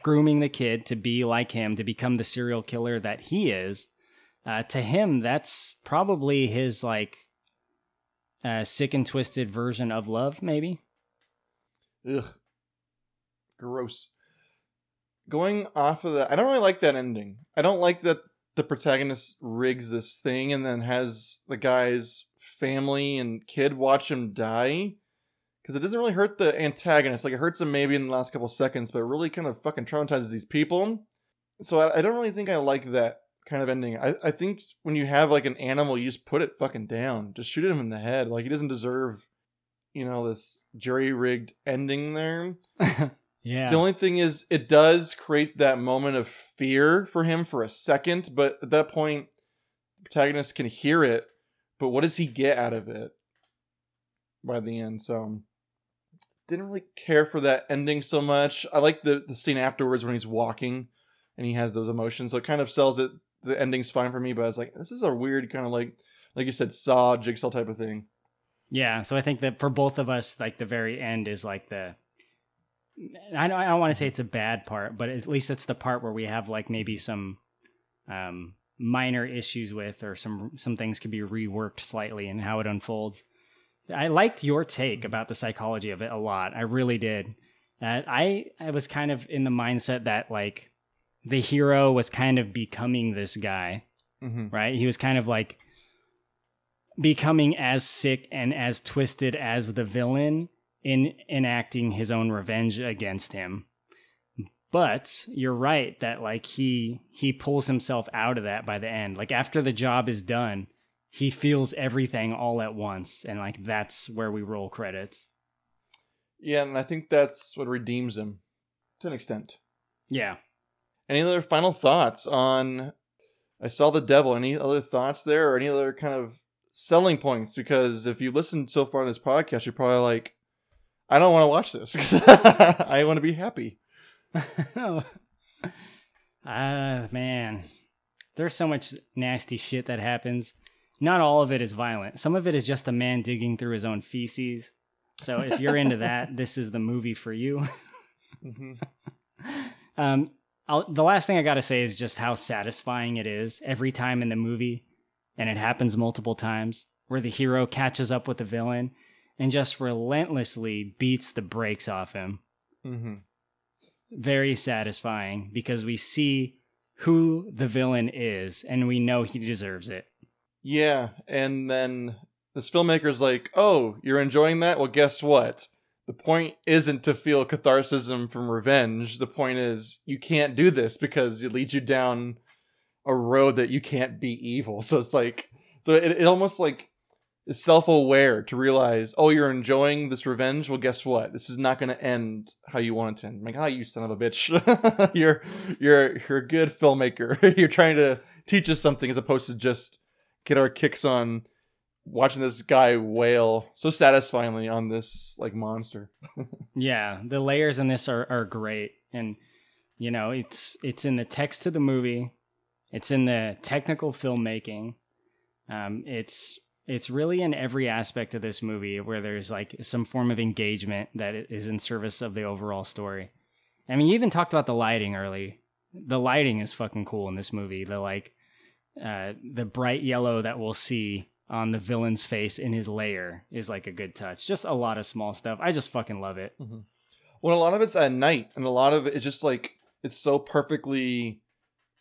grooming the kid to be like him, to become the serial killer that he is, uh, to him that's probably his like uh, sick and twisted version of love, maybe. Ugh. Gross. Going off of that, I don't really like that ending. I don't like that the protagonist rigs this thing and then has the guy's family and kid watch him die. Because it doesn't really hurt the antagonist. Like, it hurts him maybe in the last couple seconds, but it really kind of fucking traumatizes these people. So I, I don't really think I like that kind of ending. I, I think when you have, like, an animal, you just put it fucking down. Just shoot him in the head. Like, he doesn't deserve, you know, this jury rigged ending there. yeah. The only thing is, it does create that moment of fear for him for a second, but at that point, the protagonist can hear it. But what does he get out of it by the end? So, didn't really care for that ending so much. I like the the scene afterwards when he's walking and he has those emotions. So it kind of sells it. The ending's fine for me, but I was like, this is a weird kind of like, like you said, Saw jigsaw type of thing. Yeah, so I think that for both of us, like the very end is like the. I don't. I don't want to say it's a bad part, but at least it's the part where we have like maybe some um, minor issues with, or some some things could be reworked slightly in how it unfolds. I liked your take about the psychology of it a lot. I really did. Uh, I I was kind of in the mindset that like the hero was kind of becoming this guy, Mm-hmm. right? He was kind of like becoming as sick and as twisted as the villain in enacting his own revenge against him. But you're right that like he he pulls himself out of that by the end. Like after the job is done, he feels everything all at once and like that's where we roll credits. Yeah, and I think that's what redeems him to an extent. Yeah. Any other final thoughts on I saw the devil? Any other thoughts there or any other kind of selling points? Because if you listened so far in this podcast, you're probably like, I don't want to watch this I want to be happy. Ah, man. There's so much nasty shit that happens. Not all of it is violent. Some of it is just a man digging through his own feces. So if you're into that, this is the movie for you. Mhm. Um, I'll, the last thing I got to say is just how satisfying it is every time in the movie, and it happens multiple times, where the hero catches up with the villain and just relentlessly beats the brakes off him. Mhm. Very satisfying because we see who the villain is and we know he deserves it. Yeah, and then this filmmaker's like, "Oh, you're enjoying that? Well, guess what? The point isn't to feel catharsis from revenge. The point is you can't do this because it leads you down a road that you can't be evil." So it's like, so it, it almost like is self-aware to realize, "Oh, you're enjoying this revenge? Well, guess what? This is not going to end how you want it to end." I'm like, "Ah, you son of a bitch! you're you're you're a good filmmaker. you're trying to teach us something as opposed to just." get our kicks on watching this guy wail so satisfyingly on this like monster. Yeah, the layers in this are, are great, and you know it's it's in the text of the movie, it's in the technical filmmaking, um, it's it's really in every aspect of this movie where there's like some form of engagement that is in service of the overall story. I mean, you even talked about the lighting early. The lighting is fucking cool in this movie. The like uh, the bright yellow that we'll see on the villain's face in his lair is like a good touch. Just a lot of small stuff. I just fucking love it. Well, a lot of it's at night, and a lot of it is just like it's so perfectly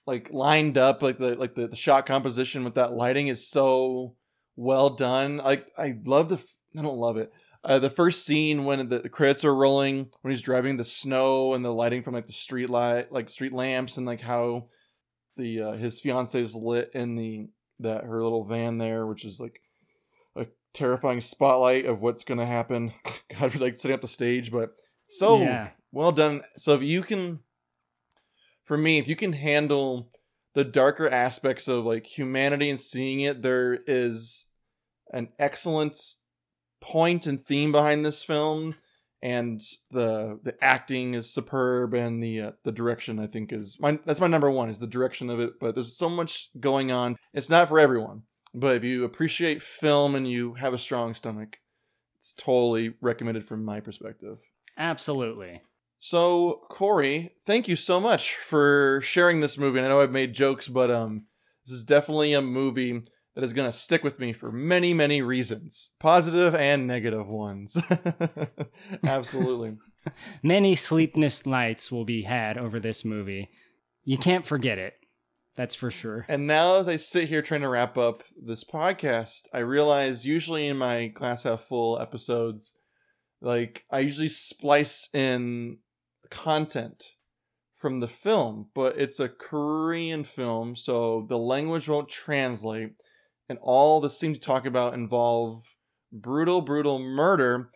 like lined up. Like the like the, the shot composition with that lighting is so well done. Like I love the f- I don't love it. Uh, the first scene when the, the credits are rolling, when he's driving the snow and the lighting from like the street light, like street lamps, and like how the uh, his fiance is lit in the that her little van there, which is like a terrifying spotlight of what's gonna happen. God, for like setting up the stage, but So Yeah. well done. So if you can, for me, if you can handle the darker aspects of like humanity and seeing it, there is an excellent point and theme behind this film, and the the acting is superb, and the uh, the direction I think is my that's my number one is the direction of it. But there's so much going on. It's not for everyone, but if you appreciate film and you have a strong stomach, it's totally recommended from my perspective. Absolutely. So, Corey, thank you so much for sharing this movie. And I know I've made jokes, but um, this is definitely a movie that is going to stick with me for many, many reasons, positive and negative ones. Absolutely. Many sleepless nights will be had over this movie. You can't forget it. That's for sure. and now, as I sit here trying to wrap up this podcast, I realize usually in my glass half full episodes, like I usually splice in content from the film, but it's a Korean film, so the language won't translate, and all the scenes to talk about involve brutal, brutal murder.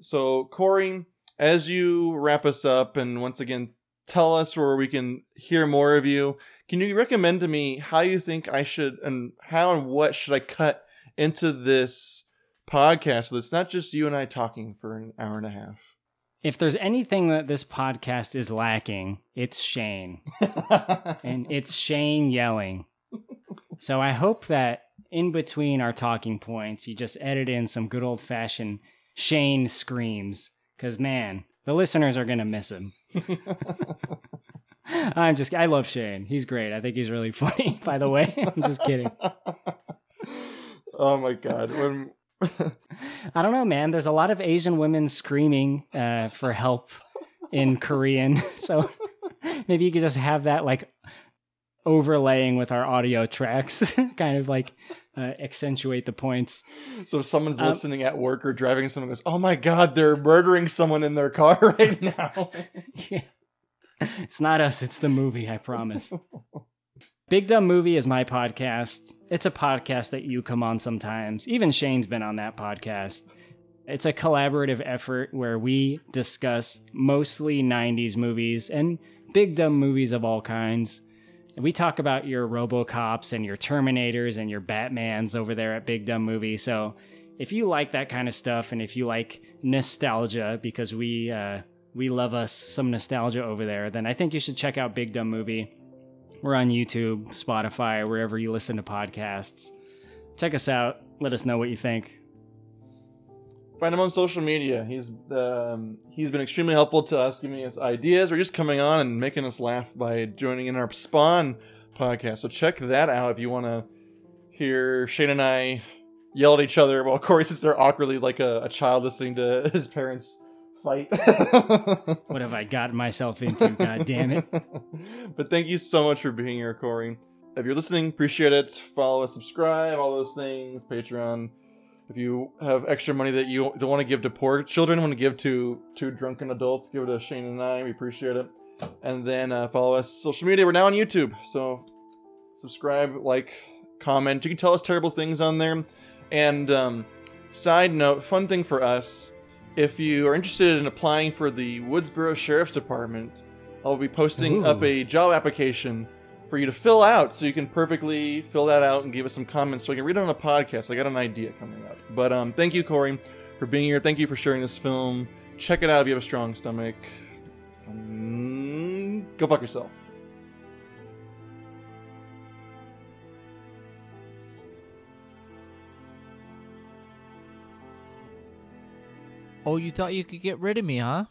So, Corey, as you wrap us up, and once again, tell us where we can hear more of you, can you recommend to me how you think I should, and how and what should I cut into this podcast so it's not just you and I talking for an hour and a half? If there's anything that this podcast is lacking, it's Shane. and it's Shane yelling. So I hope that in between our talking points, you just edit in some good old fashioned Shane screams. Because, man, the listeners are going to miss him. I'm just, I love Shane. He's great. I think he's really funny, by the way. I'm just kidding. oh my god. When I don't know, man. There's a lot of Asian women screaming uh, for help in Korean. So maybe you could just have that like overlaying with our audio tracks, kind of like uh, accentuate the points. so if someone's Um, listening at work or driving someone goes, "Oh my god, they're murdering someone in their car right now." Yeah. It's not us, it's the movie, I promise. Big Dumb Movie is my podcast. It's a podcast that you come on sometimes. Even Shane's been on that podcast. It's a collaborative effort where we discuss mostly 90s movies and big dumb movies of all kinds. We talk about your Robocops and your Terminators and your Batmans over there at Big Dumb Movie. So if you like that kind of stuff and if you like nostalgia, because we uh, we love us some nostalgia over there, then I think you should check out Big Dumb Movie. We're on YouTube, Spotify, wherever you listen to podcasts. Check us out. Let us know what you think. Find him on social media. He's um, he's been extremely helpful to us, giving us ideas or just coming on and making us laugh by joining in our Spawn podcast. So check that out if you want to hear Shane and I yell at each other while Corey sits there awkwardly like a, a child listening to his parents fight. What have I gotten myself into? God damn it. but thank you so much for being here, Corey. If you're listening, appreciate it. Follow us, subscribe, all those things. Patreon. If you have extra money that you don't want to give to poor children, want to give to to drunken adults, give it to Shane and I. We appreciate it. And then uh, follow us social media. We're now on YouTube, so subscribe, like, comment. You can tell us terrible things on there. And um, side note, fun thing for us: if you are interested in applying for the Woodsboro Sheriff's Department, I'll be posting Ooh. up a job application for you to fill out so you can perfectly fill that out and give us some comments so I can read it on a podcast. I got an idea coming up. But um, thank you, Corey, for being here. Thank you for sharing this film. Check it out if you have a strong stomach. Um, go fuck yourself. Oh, you thought you could get rid of me, huh?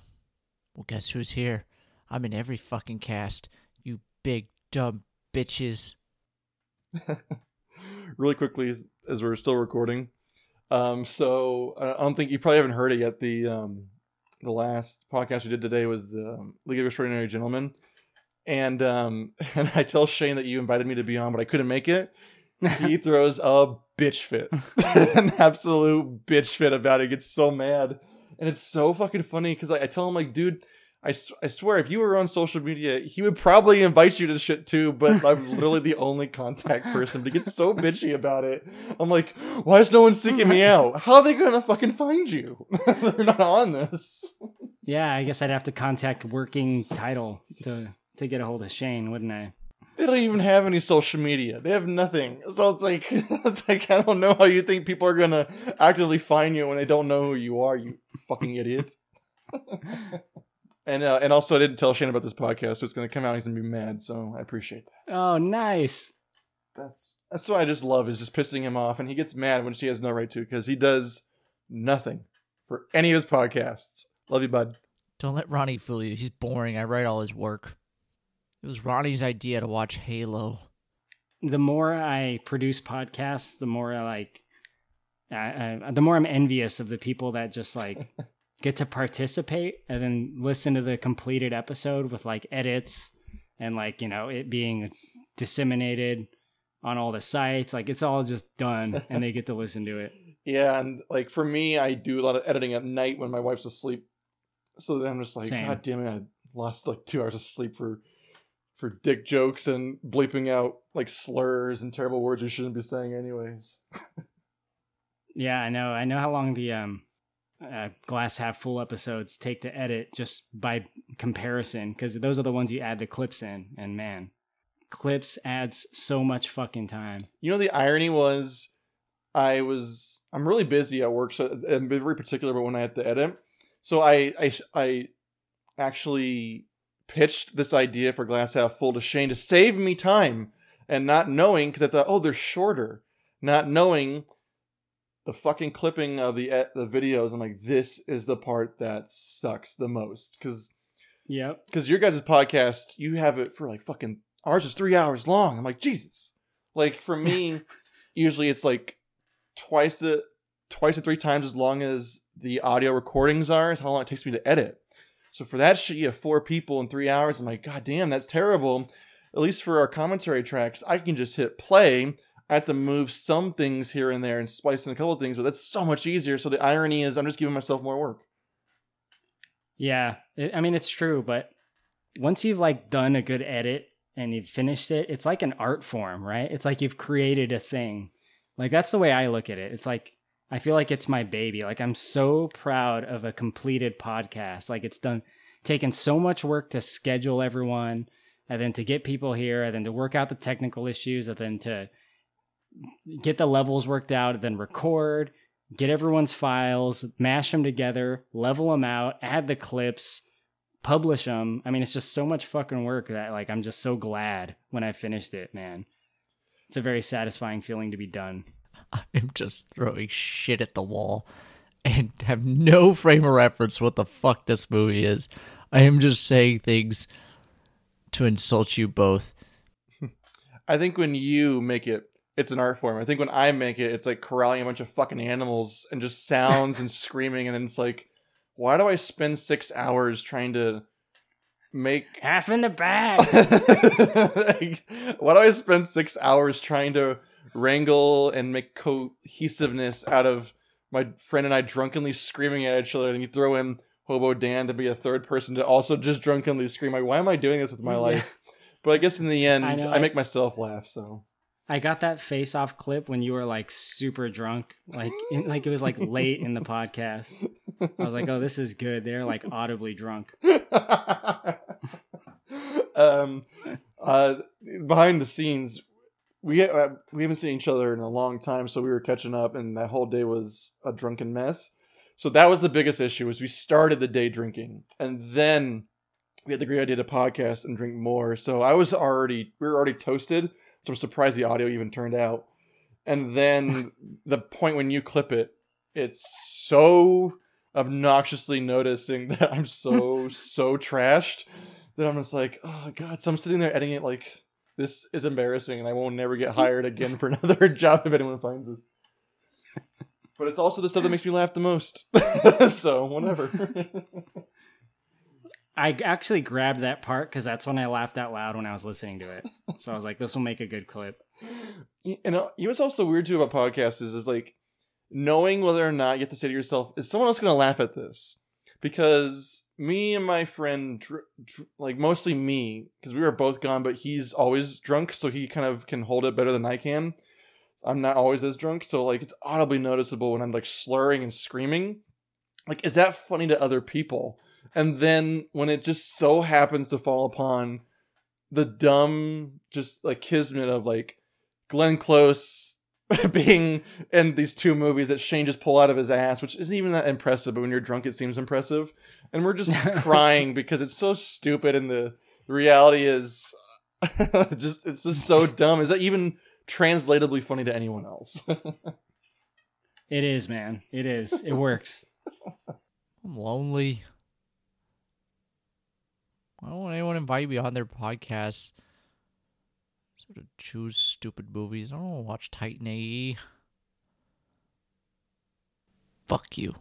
Well, guess who's here? I'm in every fucking cast. You big dumb bitches. really quickly as, as we're still recording. Um, so I don't think you probably haven't heard it yet. The um, the last podcast we did today was um, League of Extraordinary Gentlemen, and um, and I tell Shane that you invited me to be on, but I couldn't make it. He throws a bitch fit, an absolute bitch fit about it. He gets so mad, and it's so fucking funny because I, I tell him like, dude. I, I swear, if you were on social media, he would probably invite you to shit too, but I'm literally the only contact person. But he gets so bitchy about it. I'm like, why is no one seeking me mm-hmm. out? How are they gonna fucking find you? They're not on this. Yeah, I guess I'd have to contact working title to to get a hold of Shane, wouldn't I? They don't even have any social media. They have nothing. So it's like it's like I don't know how you think people are gonna actively find you when they don't know who you are. You fucking idiot. And uh, and also I didn't tell Shane about this podcast, so it's gonna come out. He's gonna be mad. So I appreciate that. Oh, nice. That's that's what I just love is just pissing him off, and he gets mad when she has no right to because he does nothing for any of his podcasts. Love you, bud. Don't let Ronnie fool you. He's boring. I write all his work. It was Ronnie's idea to watch Halo. The more I produce podcasts, the more I like, I, I, the more I'm envious of the people that just like get to participate and then listen to the completed episode with like edits and like you know it being disseminated on all the sites. Like it's all just done, and they get to listen to it. Yeah, and like for me, I do a lot of editing at night when my wife's asleep. So then I'm just like, Same. God damn it, I lost like two hours of sleep for for dick jokes and bleeping out like slurs and terrible words you shouldn't be saying anyways. Yeah, I know. I know how long the um, uh, glass half full episodes take to edit just by comparison, because those are the ones you add the clips in, and man, clips adds so much fucking time. You know the irony was I was I'm really busy at work, so I'm very particular about when I had to edit. So I I I actually pitched this idea for Glass Half Full to Shane to save me time and not knowing because I thought, oh, they're shorter, not knowing the fucking clipping of the the videos. I'm like, this is the part that sucks the most because yeah, because your guys' podcast, you have it for like fucking ours is three hours long. I'm like, Jesus. Like for me, usually it's like twice a twice or three times as long as the audio recordings are. Is how long it takes me to edit. So for that shit, you have four people in three hours. I'm like, God damn, that's terrible. At least for our commentary tracks, I can just hit play. I have to move some things here and there and splice in a couple of things, but that's so much easier. So the irony is, I'm just giving myself more work. Yeah, it, I mean it's true, but once you've like done a good edit and you've finished it, it's like an art form, right? It's like you've created a thing. Like that's the way I look at it. It's like I feel like it's my baby. Like I'm so proud of a completed podcast. Like it's done taken so much work to schedule everyone and then to get people here and then to work out the technical issues and then to get the levels worked out then record get everyone's files, mash them together, level them out, add the clips, publish them. I mean, it's just so much fucking work that like I'm just so glad when I finished it, man. It's a very satisfying feeling to be done. I'm just throwing shit at the wall and have no frame of reference what the fuck this movie is. I am just saying things to insult you both. I think when you make it, it's an art form. I think when I make it, it's like corralling a bunch of fucking animals and just sounds and screaming, and then it's like, why do I spend six hours trying to make? Half in the bag. Like, why do I spend six hours trying to wrangle and make cohesiveness out of my friend and I drunkenly screaming at each other? And you throw in Hobo Dan to be a third person to also just drunkenly scream. Like, why am I doing this with my life? But I guess in the end, I I- make myself laugh. So I got that face off clip when you were like super drunk, like in, like it was like late in the podcast. I was like, oh, this is good. They're like audibly drunk. um, uh, behind the scenes, we uh, we haven't seen each other in a long time, so we were catching up, and that whole day was a drunken mess. So that was the biggest issue: was we started the day drinking, and then we had the great idea to podcast and drink more. So I was already we were already toasted, so I'm surprised the audio even turned out. And then the point when you clip it, it's so obnoxiously noticing that I'm so so trashed that I'm just like, oh god. So I'm sitting there editing it like this is embarrassing, and I won't never get hired again for another job if anyone finds this. But it's also the stuff that makes me laugh the most. so whatever. I actually grabbed that part because that's when I laughed out loud when I was listening to it. So I was like, this will make a good clip. And you know what's also weird too about podcasts is is like knowing whether or not you have to say to yourself, is someone else going to laugh at this? Because me and my friend, like mostly me, because we were both gone, but he's always drunk, so he kind of can hold it better than I can. I'm not always as drunk, so like it's audibly noticeable when I'm like slurring and screaming. Like, is that funny to other people? And then when it just so happens to fall upon the dumb just like kismet of like Glenn Close being in these two movies that Shane just pull out of his ass, which isn't even that impressive, but when you're drunk it seems impressive. And we're just crying because it's so stupid and the reality is just it's just so dumb. Is that even translatably funny to anyone else? It is, man. It is. It works. I'm lonely. Why don't anyone invite me on their podcast? Sort of choose stupid movies. I don't want to watch Titan AE. Fuck you.